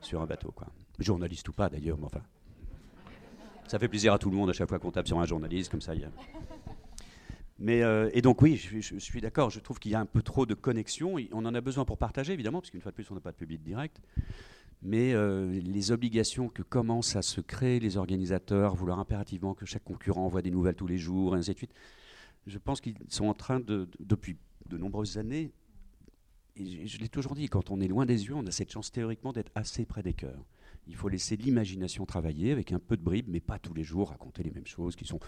sur un bateau. Quoi. Journaliste ou pas d'ailleurs, mais enfin. Ça fait plaisir à tout le monde à chaque fois qu'on tape sur un journaliste, comme ça. Mais, euh, et donc oui, je, suis d'accord, je trouve qu'il y a un peu trop de connexion. On en a besoin pour partager, évidemment, parce qu'une fois de plus, on n'a pas de public direct. Mais euh, les obligations que commencent à se créer les organisateurs, vouloir impérativement que chaque concurrent envoie des nouvelles tous les jours, et ainsi de suite, je pense qu'ils sont en train de, depuis de nombreuses années, et je l'ai toujours dit, quand on est loin des yeux, on a cette chance théoriquement d'être assez près des cœurs. Il faut laisser l'imagination travailler avec un peu de bribes, mais pas tous les jours raconter les mêmes choses qui sont.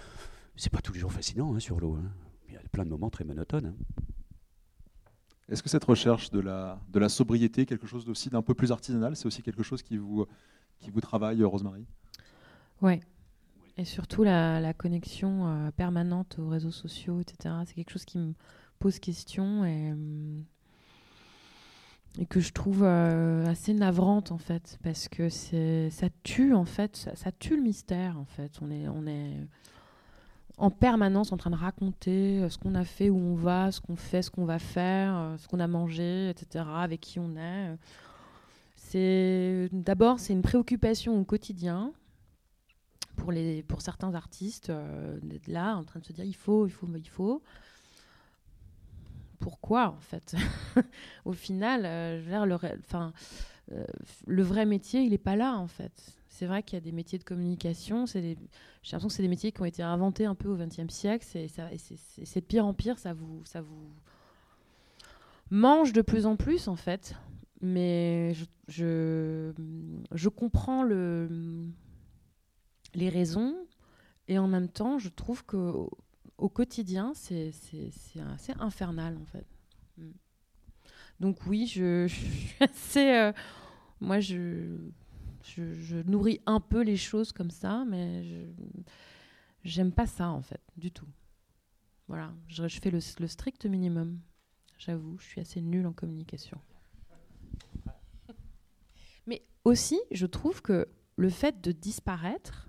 C'est pas tous les jours fascinant hein, sur l'eau. Hein. Il y a plein de moments très monotones. Hein. Est-ce que cette recherche de la, de la sobriété, quelque chose aussi d'un peu plus artisanal, c'est aussi quelque chose qui vous, qui vous travaille, Rosemary Oui. Et surtout la, la connexion euh, permanente aux réseaux sociaux, etc. C'est quelque chose qui me pose question et hum, et que je trouve euh, assez navrante en fait parce que c'est ça tue en fait ça, tue le mystère en fait. On est on est en permanence en train de raconter euh, ce qu'on a fait où on va ce qu'on fait ce qu'on va faire euh, ce qu'on a mangé etc avec qui on est. C'est d'abord c'est une préoccupation au quotidien pour les pour certains artistes d'être là en train de se dire il faut il faut il faut pourquoi en fait Au final, euh, euh, le vrai métier, il n'est pas là en fait. C'est vrai qu'il y a des métiers de communication. J'ai l'impression que c'est des métiers qui ont été inventés un peu au XXe siècle. C'est de pire en pire. Ça vous, ça vous mange de plus en plus en fait. Mais je, comprends le, les raisons. Et en même temps, je trouve que au quotidien, c'est assez infernal en fait. Mm. Donc oui, je, suis assez... Euh, moi, je, je, nourris un peu les choses comme ça, mais j'aime pas ça en fait, du tout. Voilà, je, fais le, strict minimum. J'avoue, je suis assez nulle en communication. Mais aussi, je trouve que le fait de disparaître,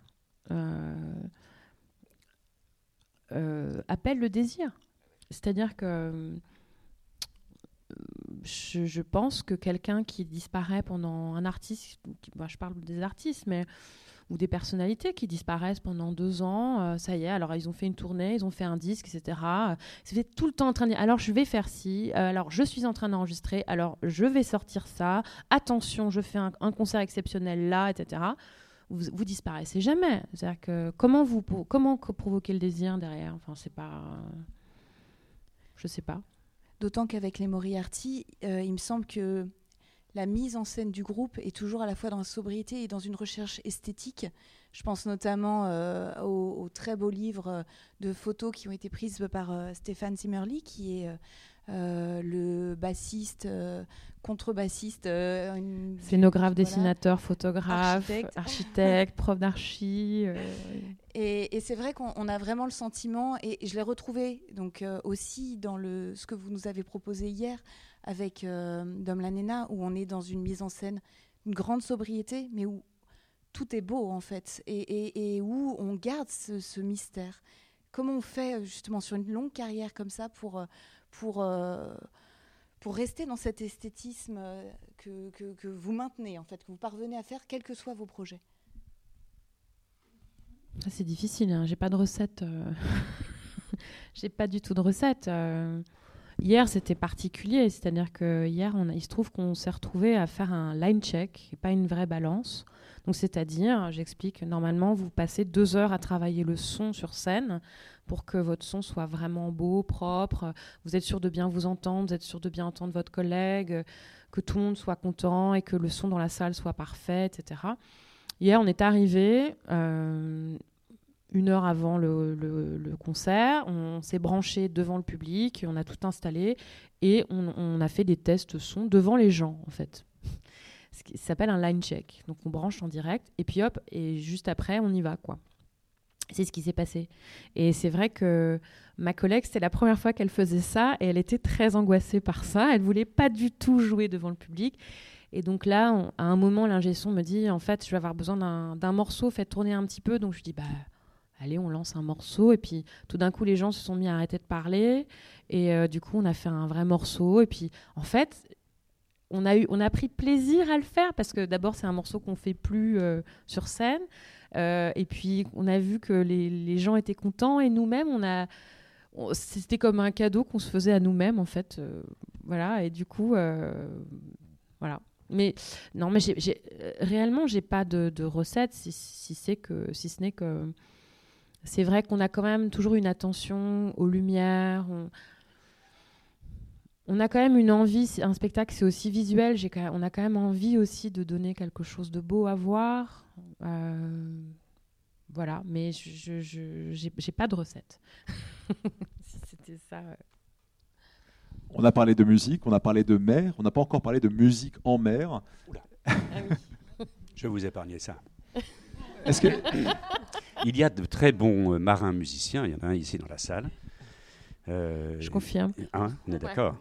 euh, appelle le désir. C'est-à-dire que euh, je, pense que quelqu'un qui disparaît pendant un artiste, je parle des artistes, mais ou des personnalités qui disparaissent pendant deux ans, euh, ça y est, alors ils ont fait une tournée, ils ont fait un disque, etc. C'est tout le temps en train de dire, alors je vais faire ci, alors je suis en train d'enregistrer, alors je vais sortir ça, attention, je fais un concert exceptionnel là, etc vous, vous disparaissez jamais. C'est-à-dire que comment vous comment provoquer le désir derrière? Enfin, c'est pas, je sais pas. D'autant qu'avec les Moriarty, euh, il me semble que la mise en scène du groupe est toujours à la fois dans la sobriété et dans une recherche esthétique. Je pense notamment aux, très beaux livres de photos qui ont été prises par Stéphane Zimmerli, qui est le bassiste, contrebassiste. Scénographe, dessinateur, photographe, architecte, prof d'archi. Et, c'est vrai qu'on a vraiment le sentiment, et, je l'ai retrouvé donc aussi dans le, ce que vous nous avez proposé hier avec Dom Lanena, où on est dans une mise en scène, une grande sobriété, mais où tout est beau en fait, et, où on garde ce, mystère. Comment on fait justement sur une longue carrière comme ça pour, pour, pour rester dans cet esthétisme que, que, vous maintenez en fait, que vous parvenez à faire, quels que soient vos projets C'est difficile, hein. j'ai pas de recette. Euh. j'ai pas du tout de recette. Euh. Hier, c'était particulier, c'est-à-dire que hier, il se trouve qu'on s'est retrouvé à faire un line check, et pas une vraie balance. Donc, c'est-à-dire, j'explique, normalement, vous passez deux heures à travailler le son sur scène pour que votre son soit vraiment beau, propre. Vous êtes sûr de bien vous entendre, vous êtes sûr de bien entendre votre collègue, que tout le monde soit content et que le son dans la salle soit parfait, etc. Hier, on est arrivé. Euh, une heure avant le, concert, on s'est branché devant le public, on a tout installé et on, a fait des tests son devant les gens en fait. Ce qui s'appelle un line check. Donc on branche en direct et puis hop, et juste après on y va quoi. C'est ce qui s'est passé. Et c'est vrai que ma collègue, c'était la première fois qu'elle faisait ça et elle était très angoissée par ça. Elle voulait pas du tout jouer devant le public. Et donc là, à un moment, l'ingé son me dit en fait, je vais avoir besoin d'un morceau, faites tourner un petit peu. Donc je dis bah allez, on lance un morceau. Et puis tout d'un coup, les gens se sont mis à arrêter de parler. Et euh, du coup, on a fait un vrai morceau. Et puis en fait, on a, eu, on a pris plaisir à le faire parce que d'abord, c'est un morceau qu'on fait plus euh, sur scène. Euh, et puis, on a vu que les, gens étaient contents. Et nous-mêmes, on a. C'était comme un cadeau qu'on se faisait à nous-mêmes, en fait. voilà. Et du coup, voilà. Mais non, mais j'ai, réellement, j'ai pas de, recette, si, c'est que, si ce n'est que c'est vrai qu'on a quand même toujours une attention aux lumières. A quand même une envie, un spectacle c'est aussi visuel, on a quand même envie aussi de donner quelque chose de beau à voir. Euh, voilà, mais je n'ai pas de recette. C'était ça. On a parlé de musique, on a parlé de mer, on n'a pas encore parlé de musique en mer. Ah je vais vous épargner ça. Est-ce que il y a de très bons euh, marins musiciens. Il y en a un ici dans la salle. Euh, Je confirme. Hein, on est d'accord.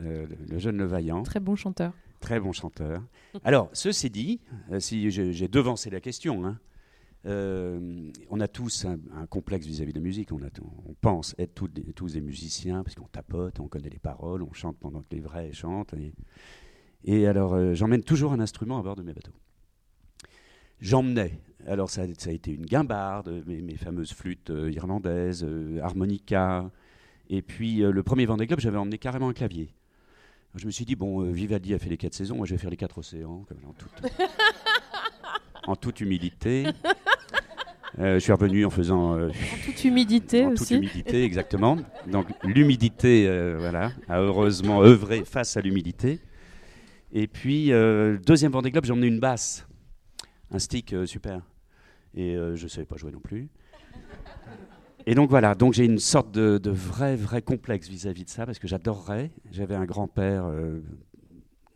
Euh, le, jeune Le Vaillant. Très bon chanteur. Très bon chanteur. Alors, ceci dit, si j'ai devancé la question, hein, on a tous un, complexe vis-à-vis de la musique. On, on pense être tous des, musiciens parce qu'on tapote, on connaît les paroles, on chante pendant que les vrais chantent. Et, et alors, j'emmène toujours un instrument à bord de mes bateaux. J'emmenais alors ça, a été une guimbarde, mes, fameuses flûtes euh, irlandaises, euh, harmonica. Et puis euh, le premier Vendée Globe, j'avais emmené carrément un clavier. Je me suis dit, bon, Vivaldi a fait les quatre saisons, moi je vais faire les quatre océans, en, toute, en toute humilité. je suis revenu en faisant. en toute humidité en aussi. toute humidité, exactement. Donc l'humidité, voilà, a heureusement œuvré face à l'humidité. Et puis, deuxième Vendée Globe, j'ai emmené une basse, un stick super. Et euh, je ne savais pas jouer non plus. Et donc voilà, donc j'ai une sorte de, vrai, vrai complexe vis-à-vis de ça, parce que j'adorerais. J'avais un grand-père euh,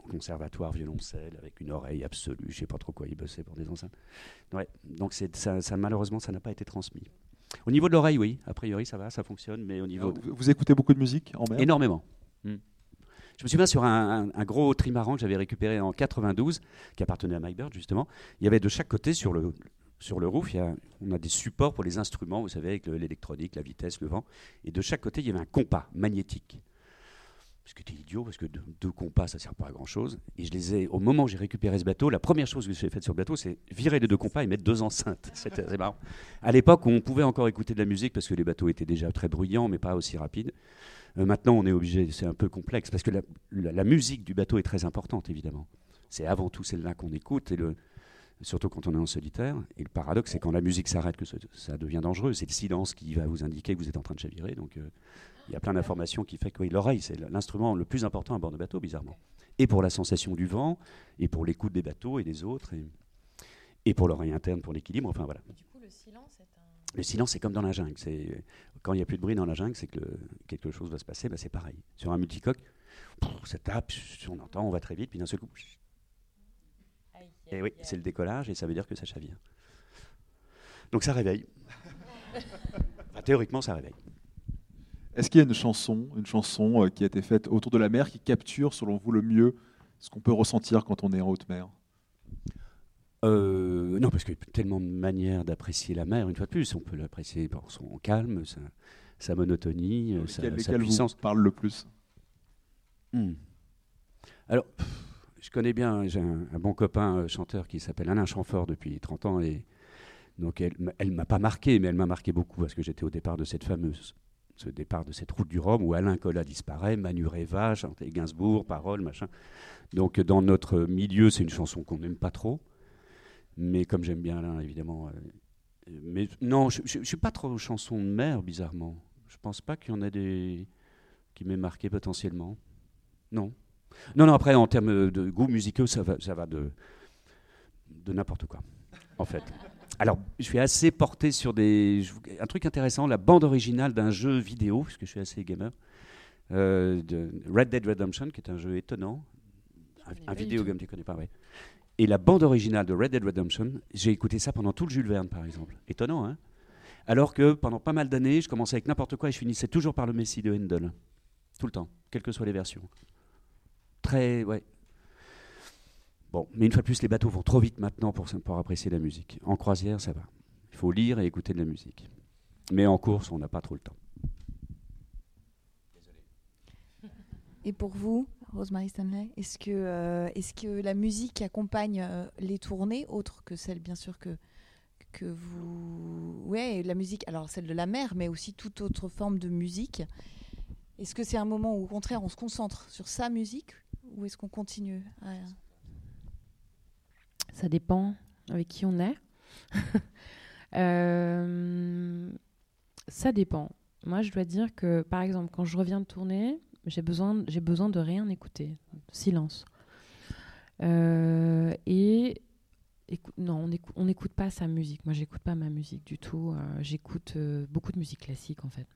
conservatoire violoncelle, avec une oreille absolue, je ne sais pas trop quoi il bossait pour des enceintes. Ouais, donc ça, ça, malheureusement, ça n'a pas été transmis. Au niveau de l'oreille, oui, a priori ça va, ça fonctionne, mais au niveau... Vous écoutez beaucoup de musique en mer? Énormément. Hmm. Je me souviens sur un, un, gros trimaran que j'avais récupéré en 92, qui appartenait à Mike Bird justement, il y avait de chaque côté sur le, sur le roof, on a des supports pour les instruments, vous savez, avec l'électronique, la vitesse, le vent. Et de chaque côté, il y avait un compas magnétique. Ce qui était idiot, parce que deux, compas, ça ne sert pas à grand-chose. Et je les ai, au moment où j'ai récupéré ce bateau, la première chose que j'ai faite sur le bateau, c'est virer les deux compas et mettre deux enceintes. C'était marrant. À l'époque, on pouvait encore écouter de la musique parce que les bateaux étaient déjà très bruyants, mais pas aussi rapides. Euh, maintenant, on est obligé, c'est un peu complexe, parce que la, musique du bateau est très importante, évidemment. C'est avant tout celle-là qu'on écoute, surtout quand on est en solitaire. Et le paradoxe, c'est quand la musique s'arrête que ça devient dangereux. C'est le silence qui va vous indiquer que vous êtes en train de chavirer. Donc euh, il y a plein d'informations qui fait que l'oreille, c'est l'instrument le plus important à bord de bateau, bizarrement. Et pour la sensation du vent, et pour l'écoute des bateaux et des autres. et pour l'oreille interne, pour l'équilibre. Enfin voilà. Du coup, le silence est un. Le silence, c'est comme dans la jungle. C'est quand il n'y a plus de bruit dans la jungle, c'est que le- quelque chose va se passer. Bah, c'est pareil. Sur un multicoque, ça tape, on entend, on va très vite, puis d'un seul coup, et oui, c'est le décollage et ça veut dire que ça chavire. Donc ça réveille. Enfin, théoriquement, ça réveille. Est-ce qu'il y a une chanson, une chanson euh, qui a été faite autour de la mer qui capture, selon vous, le mieux ce qu'on peut ressentir quand on est en haute mer? Euh, non, parce qu'il y a tellement de manières d'apprécier la mer, une fois de plus. On peut l'apprécier pour son calme, sa, sa monotonie, sa, sa lesquelles vous puissance. parlent le plus? Hmm. Alors, pff, je connais bien, j'ai un, bon copain euh, chanteur qui s'appelle Alain Chamfort depuis 30 ans. Et donc, elle, elle m'a pas marqué, mais elle m'a marqué beaucoup parce que j'étais au départ de cette fameuse, ce départ de cette route du Rhum où Alain Collat disparaît, Manu Reva, chantait Gainsbourg, paroles, machin. Donc, dans notre milieu, c'est une chanson qu'on n'aime pas trop. Mais comme j'aime bien Alain, évidemment. euh, mais non, je ne suis pas trop chanson de mer, bizarrement. Je pense pas qu'il y en a des qui m'aient marqué potentiellement. Non. Non, non, après, en termes de goût musicaux, ça va, ça va de, de n'importe quoi, en fait. Alors, je suis assez porté sur des. Un truc intéressant, la bande originale d'un jeu vidéo, puisque je suis assez gamer, euh, de Red Dead Redemption, qui est un jeu étonnant. Un, un vidéo game, tu connais pas, ouais. Et la bande originale de Red Dead Redemption, j'ai écouté ça pendant tout le Jules Verne, par exemple. Étonnant, hein Alors que pendant pas mal d'années, je commençais avec n'importe quoi et je finissais toujours par le Messie de Handel. Tout le temps, quelles que soient les versions. Très, ouais. Bon, mais une fois de plus, les bateaux vont trop vite maintenant pour, pour apprécier la musique. En croisière, ça va. Il faut lire et écouter de la musique. Mais en course, on n'a pas trop le temps. Et pour vous, Rosemary Stanley, est-ce que, euh, est-ce que la musique accompagne euh, les tournées, autre que celle, bien sûr, que, que vous. Ouais, la musique, alors celle de la mer, mais aussi toute autre forme de musique? Est-ce que c'est un moment où, au contraire, on se concentre sur sa musique ou est-ce qu'on continue? Ça dépend avec qui on est. Euh, ça dépend. Moi, je dois dire que, par exemple, quand je reviens de tourner, j'ai besoin, j'ai besoin de rien écouter, silence. Euh, et non, on n'écoute pas sa musique. Moi, j'écoute pas ma musique du tout. Euh, j'écoute beaucoup de musique classique, en fait,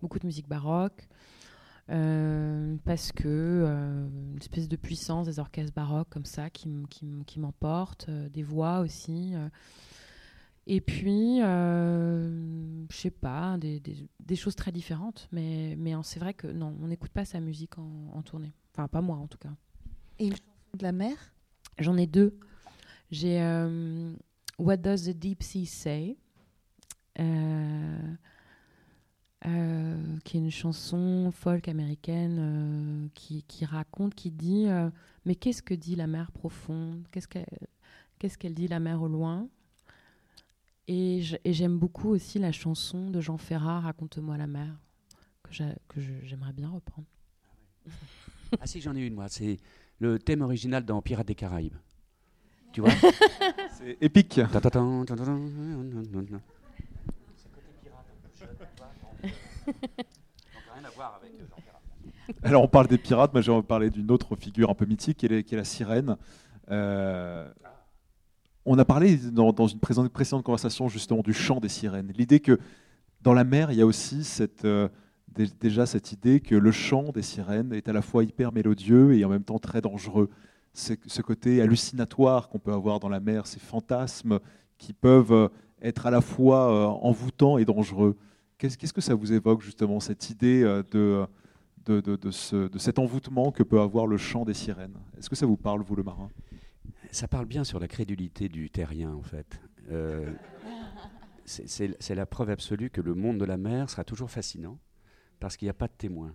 beaucoup de musique baroque. Euh, parce que euh, une espèce de puissance des orchestres baroques comme ça qui, m- qui, m- qui m'emporte, euh, des voix aussi. et puis, euh, je sais pas, des, des- des choses très différentes. Mais, mais c'est vrai que non, on n'écoute pas sa musique en, en tournée. Enfin, pas moi en tout cas. de la mer? J'en ai deux. J'ai euh, What Does the Deep Sea Say? Euh, euh, qui est une chanson folk américaine euh, qui, qui raconte, qui dit euh, Mais qu'est-ce que dit la mer profonde? Qu'est-ce qu'elle qu'est-ce qu'elle dit la mer au loin? Et j'aime beaucoup aussi la chanson de Jean Ferrat, Raconte-moi la mer, que j'aimerais bien reprendre. Ah si, j'en ai une, moi. C'est le thème original dans Pirates des Caraïbes. Tu vois? C'est épique. Nan-nan-nan. Alors on parle des pirates, moi j'ai envie de parler d'une autre figure un peu mythique qui est, la- sirène. Euh, on a parlé dans, une précédente conversation justement du chant des sirènes. L'idée que dans la mer, il y a aussi cette, euh, dé- déjà cette idée que le chant des sirènes est à la fois hyper mélodieux et en même temps très dangereux. C'est ce côté hallucinatoire qu'on peut avoir dans la mer, ces fantasmes qui peuvent euh, être à la fois euh, envoûtants et dangereux. Qu'est-ce que ça vous évoque justement, cette idée euh, de de, de- de ce- de cet envoûtement que peut avoir le chant des sirènes? Est-ce que ça vous parle, vous, le marin? Ça parle bien sur la crédulité du terrien, en fait. Euh, c'est- la preuve absolue que le monde de la mer sera toujours fascinant parce qu'il n'y a pas de témoins.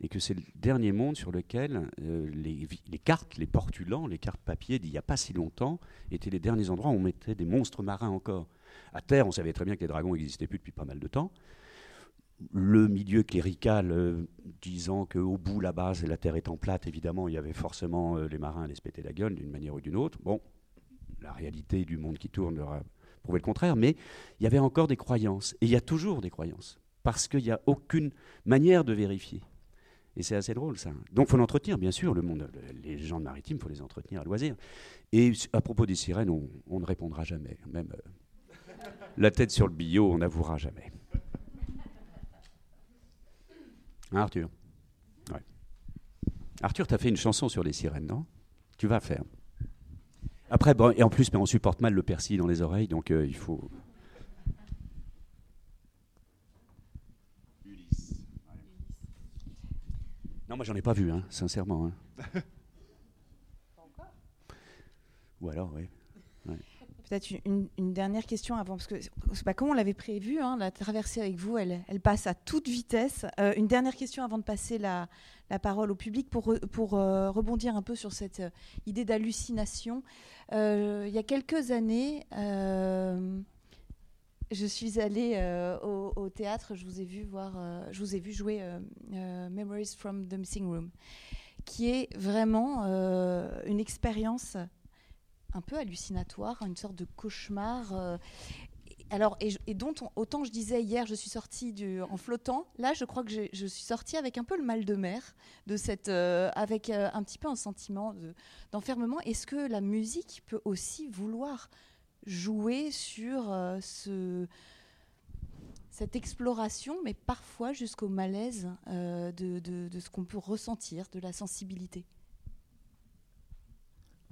Et que c'est le dernier monde sur lequel euh, les, les cartes, les portulans, les cartes papier d'il n'y a pas si longtemps étaient les derniers endroits où on mettait des monstres marins encore. À terre, on savait très bien que les dragons n'existaient plus depuis pas mal de temps. Le milieu clérical euh, disant qu'au bout, la base, la terre étant plate, évidemment, il y avait forcément euh, les marins allaient se péter la gueule d'une manière ou d'une autre. Bon, la réalité du monde qui tourne leur a prouvé le contraire, mais il y avait encore des croyances. Et il y a toujours des croyances, parce qu'il n'y a aucune manière de vérifier. Et c'est assez drôle, ça. Donc, faut l'entretenir, bien sûr. Le monde, les gens de maritime, faut les entretenir à loisir. Et à propos des sirènes, on, ne répondra jamais. Même euh, la tête sur le billot, on n'avouera jamais. Hein, Arthur ouais. Arthur, tu as fait une chanson sur les sirènes, non? Tu vas faire. Après, bon, et en plus, mais on supporte mal le persil dans les oreilles, donc euh, il faut. Ulysse. Non, moi j'en ai pas vu, hein, sincèrement. Hein. Ou alors, oui. Peut-être une, dernière question avant, parce que c'est pas comme on l'avait prévu, hein, la traversée avec vous, elle, passe à toute vitesse. Euh, une dernière question avant de passer la, parole au public pour, pour euh, rebondir un peu sur cette euh, idée d'hallucination. il y a quelques années, je suis allée au, au, théâtre, je vous ai vu, voir, je vous ai vu jouer Memories from the Missing Room, qui est vraiment une expérience un peu hallucinatoire, une sorte de cauchemar. Euh, alors, et, dont autant je disais hier, je suis sortie en flottant. Là, je crois que je suis sortie avec un peu le mal de mer, euh, avec euh, un petit peu un sentiment d'enfermement. Est-ce que la musique peut aussi vouloir jouer sur ce, cette exploration, mais parfois jusqu'au malaise de, de, ce qu'on peut ressentir, de la sensibilité?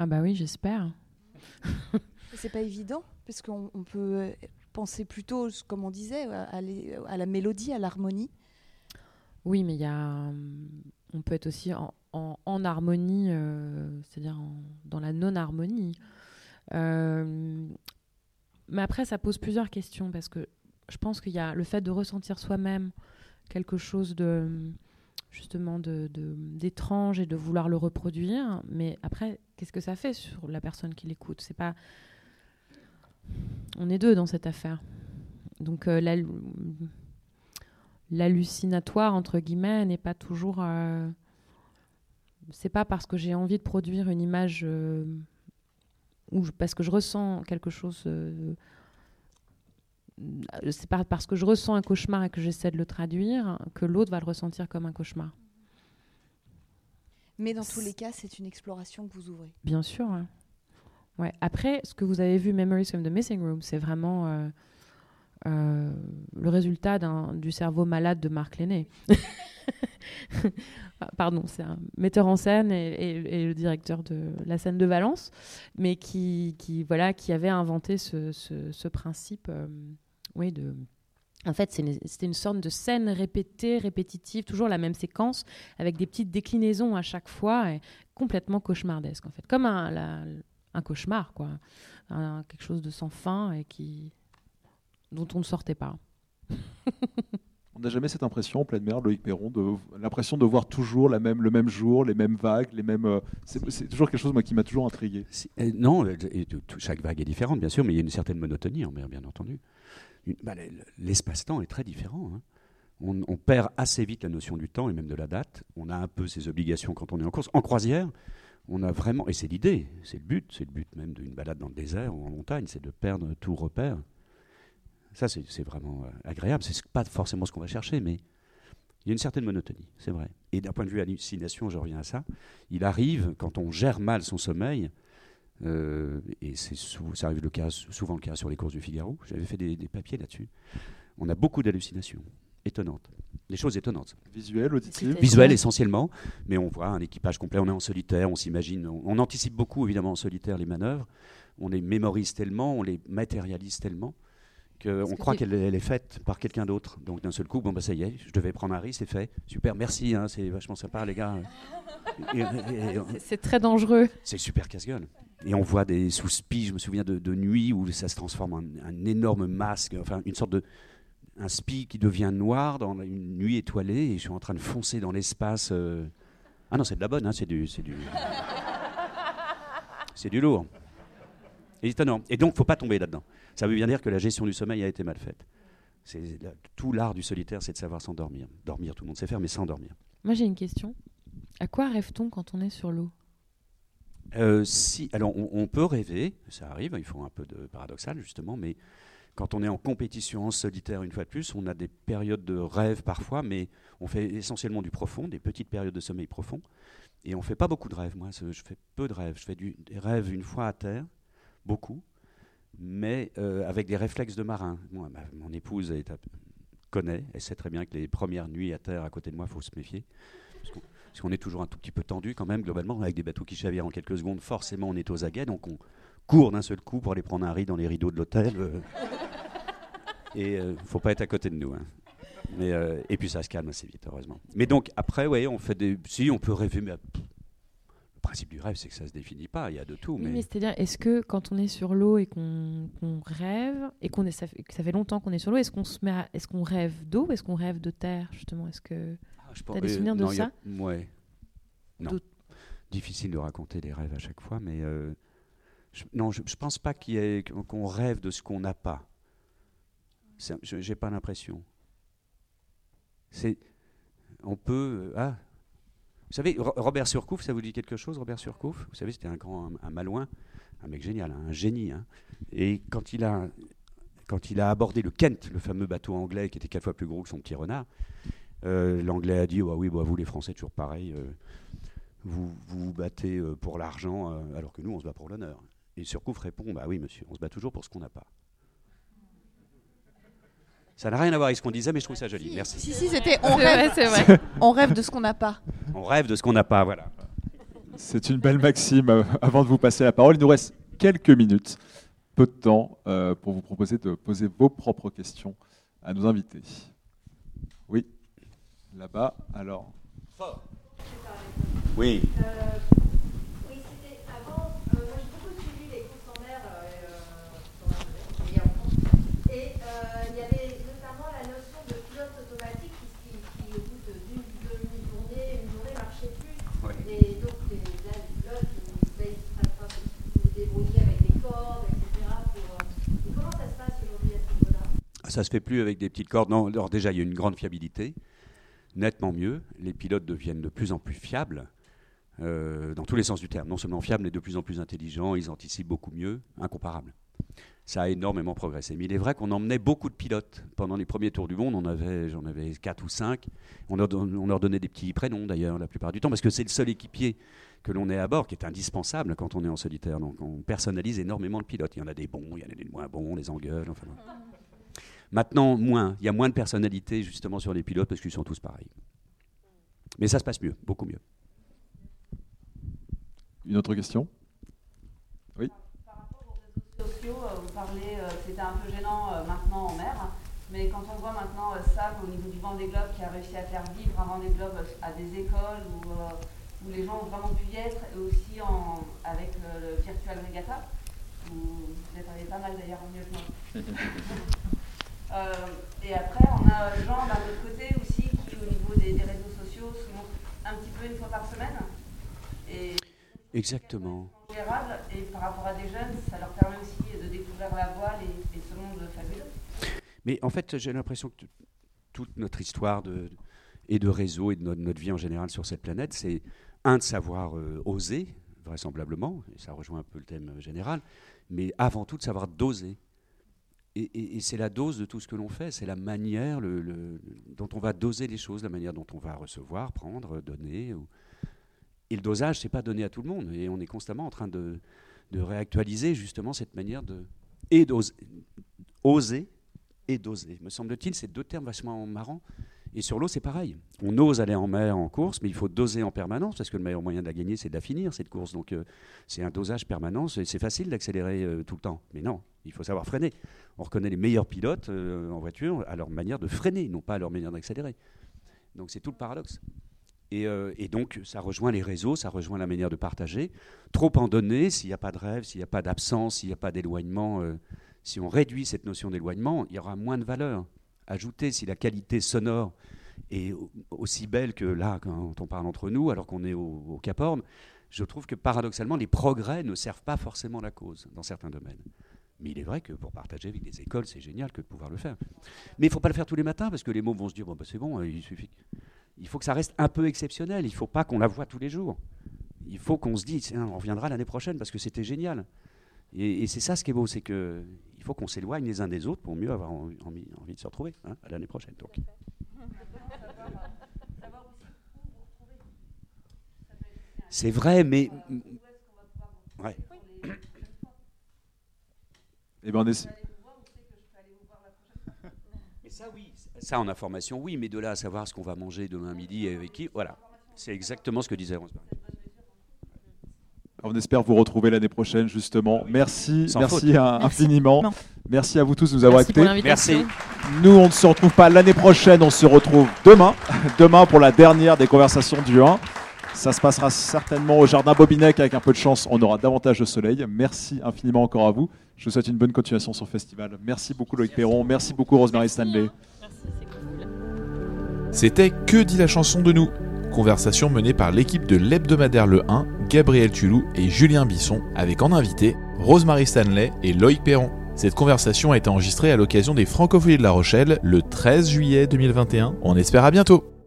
Ah bah oui, j'espère. C'est pas évident, parce qu'on peut penser plutôt, comme on disait, à, la mélodie, à l'harmonie. Oui, mais il y a, on peut être aussi en, harmonie, euh, c'est-à-dire dans la non-harmonie. Euh, mais après, ça pose plusieurs questions, parce que je pense qu'il y a le fait de ressentir soi-même quelque chose de justement d'étrange et de vouloir le reproduire. Mais après, qu'est-ce que ça fait sur la personne qui l'écoute? C'est pas. On est deux dans cette affaire. Donc euh, l'hallucinatoire entre guillemets n'est pas toujours. Euh, c'est pas parce que j'ai envie de produire une image euh, ou parce que je ressens quelque chose c'est pas parce que je ressens un cauchemar et que j'essaie de le traduire que l'autre va le ressentir comme un cauchemar. Mais dans tous les cas, c'est une exploration que vous ouvrez. Bien sûr. Ouais. Après, ce que vous avez vu, Memories from the Missing Room, c'est vraiment euh, euh, le résultat du cerveau malade de Marc Lenné. Pardon, c'est un metteur en scène et, le directeur de la scène de Valence, mais qui, qui voilà, qui avait inventé ce, ce, principe oui, de. En fait, c'était une, sorte de scène répétée, répétitive, toujours la même séquence, avec des petites déclinaisons à chaque fois, et complètement cauchemardesque, en fait. Comme un, un cauchemar, quoi. quelque chose de sans fin et qui, dont on ne sortait pas. on n'a jamais cette impression en pleine mer, Loïc Perron, de l'impression de voir toujours la même, le même jour, les mêmes vagues, les mêmes. Euh, c'est toujours quelque chose moi, qui m'a toujours intrigué. Euh, non, chaque vague est différente, bien sûr, mais il y a une certaine monotonie en mer, bien entendu. Bah, l'espace-temps est très différent. Hein. On, perd assez vite la notion du temps et même de la date. On a un peu ses obligations quand on est en course. En croisière, on a vraiment, et c'est l'idée, c'est le but, c'est le but même d'une balade dans le désert ou en montagne, c'est de perdre tout repère. Ça, c'est vraiment euh, agréable. C'est pas forcément ce qu'on va chercher, mais il y a une certaine monotonie, c'est vrai. Et d'un point de vue hallucination, je reviens à ça, il arrive, quand on gère mal son sommeil, euh, et c'est ça arrive le cas, souvent le cas sur les courses du Figaro. J'avais fait des, papiers là-dessus. On a beaucoup d'hallucinations étonnantes. Des choses étonnantes. Visuelles, auditives Visuelles essentiellement, mais on voit un équipage complet, on est en solitaire, on s'imagine, on, anticipe beaucoup évidemment en solitaire les manœuvres, on les mémorise tellement, on les matérialise tellement qu'on croit qu'elle est faite par quelqu'un d'autre. Donc d'un seul coup, bon bah ça y est, je devais prendre un risque, c'est fait. Super, merci, hein, c'est vachement sympa les gars. c'est très dangereux. C'est super casse-gueule. Et on voit des sous-spies, je me souviens de, nuit où ça se transforme en un énorme masque, enfin une sorte de un spi qui devient noir dans une nuit étoilée et je suis en train de foncer dans l'espace. Euh. Ah non, c'est de la bonne, hein, c'est du, c'est du, c'est du lourd. Étonnant. Et donc, faut pas tomber là-dedans. Ça veut bien dire que la gestion du sommeil a été mal faite. C'est tout l'art du solitaire, c'est de savoir s'endormir. Dormir, tout le monde sait faire, mais s'endormir. Moi, j'ai une question. À quoi rêve-t-on quand on est sur l'eau? Euh, si, alors on, peut rêver, ça arrive, il faut un peu de paradoxal justement, mais quand on est en compétition en solitaire, une fois de plus, on a des périodes de rêve parfois, mais on fait essentiellement du profond, des petites périodes de sommeil profond. Et on fait pas beaucoup de rêves. Moi, je fais peu de rêves. Je fais du, des rêves une fois à terre, beaucoup, mais euh, avec des réflexes de marin. Mon épouse connaît, elle sait très bien que les premières nuits à terre à côté de moi, il faut se méfier. Parce qu'on est toujours un tout petit peu tendu quand même, globalement, avec des bateaux qui chavirent en quelques secondes, forcément on est aux aguets, donc on court d'un seul coup pour aller prendre un riz dans les rideaux de l'hôtel. Euh. et il euh, ne faut pas être à côté de nous. Hein. Mais, euh, et puis ça se calme assez vite, heureusement. Mais donc après, ouais, on fait des. Si on peut rêver, mais le principe du rêve, c'est que ça se définit pas. Il y a de tout. mais, c'est-à-dire, est-ce que quand on est sur l'eau et qu'on rêve et qu'on est, ça fait, que ça fait longtemps qu'on est sur l'eau, est-ce qu'on se met, est-ce qu'on rêve d'eau, ou est-ce qu'on rêve de terre justement? Est-ce que tu as des souvenirs de ça Ouais. Non. Difficile de raconter des rêves à chaque fois, mais euh, je, non, je, ne pense pas qu'on rêve de ce qu'on n'a pas. J'ai pas l'impression. C'est, on peut, euh, ah, vous savez, Robert Surcouf, ça vous dit quelque chose, Robert Surcouf? Vous savez, c'était un grand, un, malouin, un mec génial, un génie. Hein. Et quand il a, quand il a abordé le Kent, le fameux bateau anglais qui était quatre fois plus gros que son petit renard, l'anglais a dit, oh, oui, bah, vous les Français, toujours pareil. Euh, vous, vous battez pour l'argent alors que nous, on se bat pour l'honneur. Et Surcouf répond Bah oui, monsieur, on se bat toujours pour ce qu'on n'a pas. Ça n'a rien à voir avec ce qu'on disait, mais je trouve ça joli. Merci. Si, si, c'était on rêve, vrai. on rêve de ce qu'on n'a pas. On rêve de ce qu'on n'a pas, voilà. C'est une belle maxime. Euh, avant de vous passer la parole, il nous reste quelques minutes, peu de temps, euh, pour vous proposer de poser vos propres questions à nos invités. Oui, là-bas, alors. Oui. Ça se fait plus avec des petites cordes. Non, alors déjà, il y a une grande fiabilité, nettement mieux. Les pilotes deviennent de plus en plus fiables, euh, dans tous les sens du terme. Non seulement fiables, mais de plus en plus intelligents. Ils anticipent beaucoup mieux, incomparable. Ça a énormément progressé. Mais il est vrai qu'on emmenait beaucoup de pilotes. Pendant les premiers tours du monde, on avait, j'en avais quatre ou cinq. On leur, on leur donnait des petits prénoms, d'ailleurs, la plupart du temps, parce que c'est le seul équipier que l'on est à bord qui est indispensable quand on est en solitaire. Donc on personnalise énormément le pilote. Il y en a des bons, il y en a des moins bons, les engueules. Enfin, Maintenant, moins. Il y a moins de personnalité justement sur les pilotes parce qu'ils sont tous pareils. Mais ça se passe mieux, beaucoup mieux. Une autre question? Oui Par rapport aux réseaux sociaux, euh, vous parlez, euh, c'était un peu gênant euh, maintenant en mer, mais quand on voit maintenant ça au niveau du Vendée Globe qui a réussi à faire vivre un Vendée Globe à des écoles où, où les gens ont vraiment pu y être, et aussi en, avec le, Virtual Regatta, où vous êtes allé pas mal d'ailleurs en mieux que moi. Euh, et après, on a Jean d'un autre côté aussi qui, au niveau des, réseaux sociaux, se montre un petit peu une fois par semaine. Et Exactement. Et par rapport à des jeunes, ça leur permet aussi de découvrir la voile et, ce monde fabuleux. Mais en fait, j'ai l'impression que toute notre histoire de, et de réseau et de notre, vie en général sur cette planète, c'est un de savoir euh, oser, vraisemblablement, et ça rejoint un peu le thème général, mais avant tout de savoir doser et, c'est la dose de tout ce que l'on fait, c'est la manière dont on va doser les choses, la manière dont on va recevoir, prendre, donner. Et le dosage, c'est pas donné à tout le monde. Et on est constamment en train de, réactualiser justement cette manière de et d'oser, oser et doser. Me semble-t-il, c'est deux termes vachement marrants. Et sur l'eau, c'est pareil. On ose aller en mer en course, mais il faut doser en permanence, parce que le meilleur moyen de la gagner, c'est de finir, cette course. Donc euh, c'est un dosage permanent. C'est facile d'accélérer euh, tout le temps. Mais non, il faut savoir freiner. On reconnaît les meilleurs pilotes euh, en voiture à leur manière de freiner, non pas à leur manière d'accélérer. Donc c'est tout le paradoxe. Euh, et, donc ça rejoint les réseaux, ça rejoint la manière de partager. Trop en donner, s'il n'y a pas de rêve, s'il n'y a pas d'absence, s'il n'y a pas d'éloignement, euh, si on réduit cette notion d'éloignement, il y aura moins de valeur. Ajouter si la qualité sonore est aussi belle que là quand on parle entre nous, alors qu'on est au, au Cap Horn, je trouve que paradoxalement les progrès ne servent pas forcément la cause dans certains domaines. Mais il est vrai que pour partager avec des écoles, c'est génial que de pouvoir le faire. Mais il ne faut pas le faire tous les matins parce que les mots vont se dire bon, bah, c'est bon, il suffit. Il faut que ça reste un peu exceptionnel. Il ne faut pas qu'on la voit tous les jours. Il faut qu'on se dise on reviendra l'année prochaine parce que c'était génial. Et, c'est ça ce qui est beau, c'est que il faut qu'on s'éloigne les uns des autres pour mieux avoir envie, envie de se retrouver hein, à l'année prochaine. Donc. C'est vrai, mais. Ouais. Eh ben on est... ça, oui. Ça, en information, oui, mais de là à savoir ce qu'on va manger demain midi et avec qui, voilà. C'est exactement ce que disait Rose. On espère vous retrouver l'année prochaine, justement. Merci, merci, infiniment. Merci. à vous tous de nous avoir écoutés. Merci. Nous, on ne se retrouve pas l'année prochaine, on se retrouve demain. demain pour la dernière des conversations du 1. Ça se passera certainement au jardin Bobinec avec un peu de chance, on aura davantage de soleil. Merci infiniment encore à vous. Je vous souhaite une bonne continuation sur le festival. Merci beaucoup Loïc Perron, merci beaucoup Rosemary Stanley. C'était Que dit la chanson de nous? Conversation menée par l'équipe de l'hebdomadaire Le 1, Gabriel Tulou et Julien Bisson, avec en invité Rosemary Stanley et Loïc Perron. Cette conversation a été enregistrée à l'occasion des Francophonies de La Rochelle le 13 juillet 2021. On espère à bientôt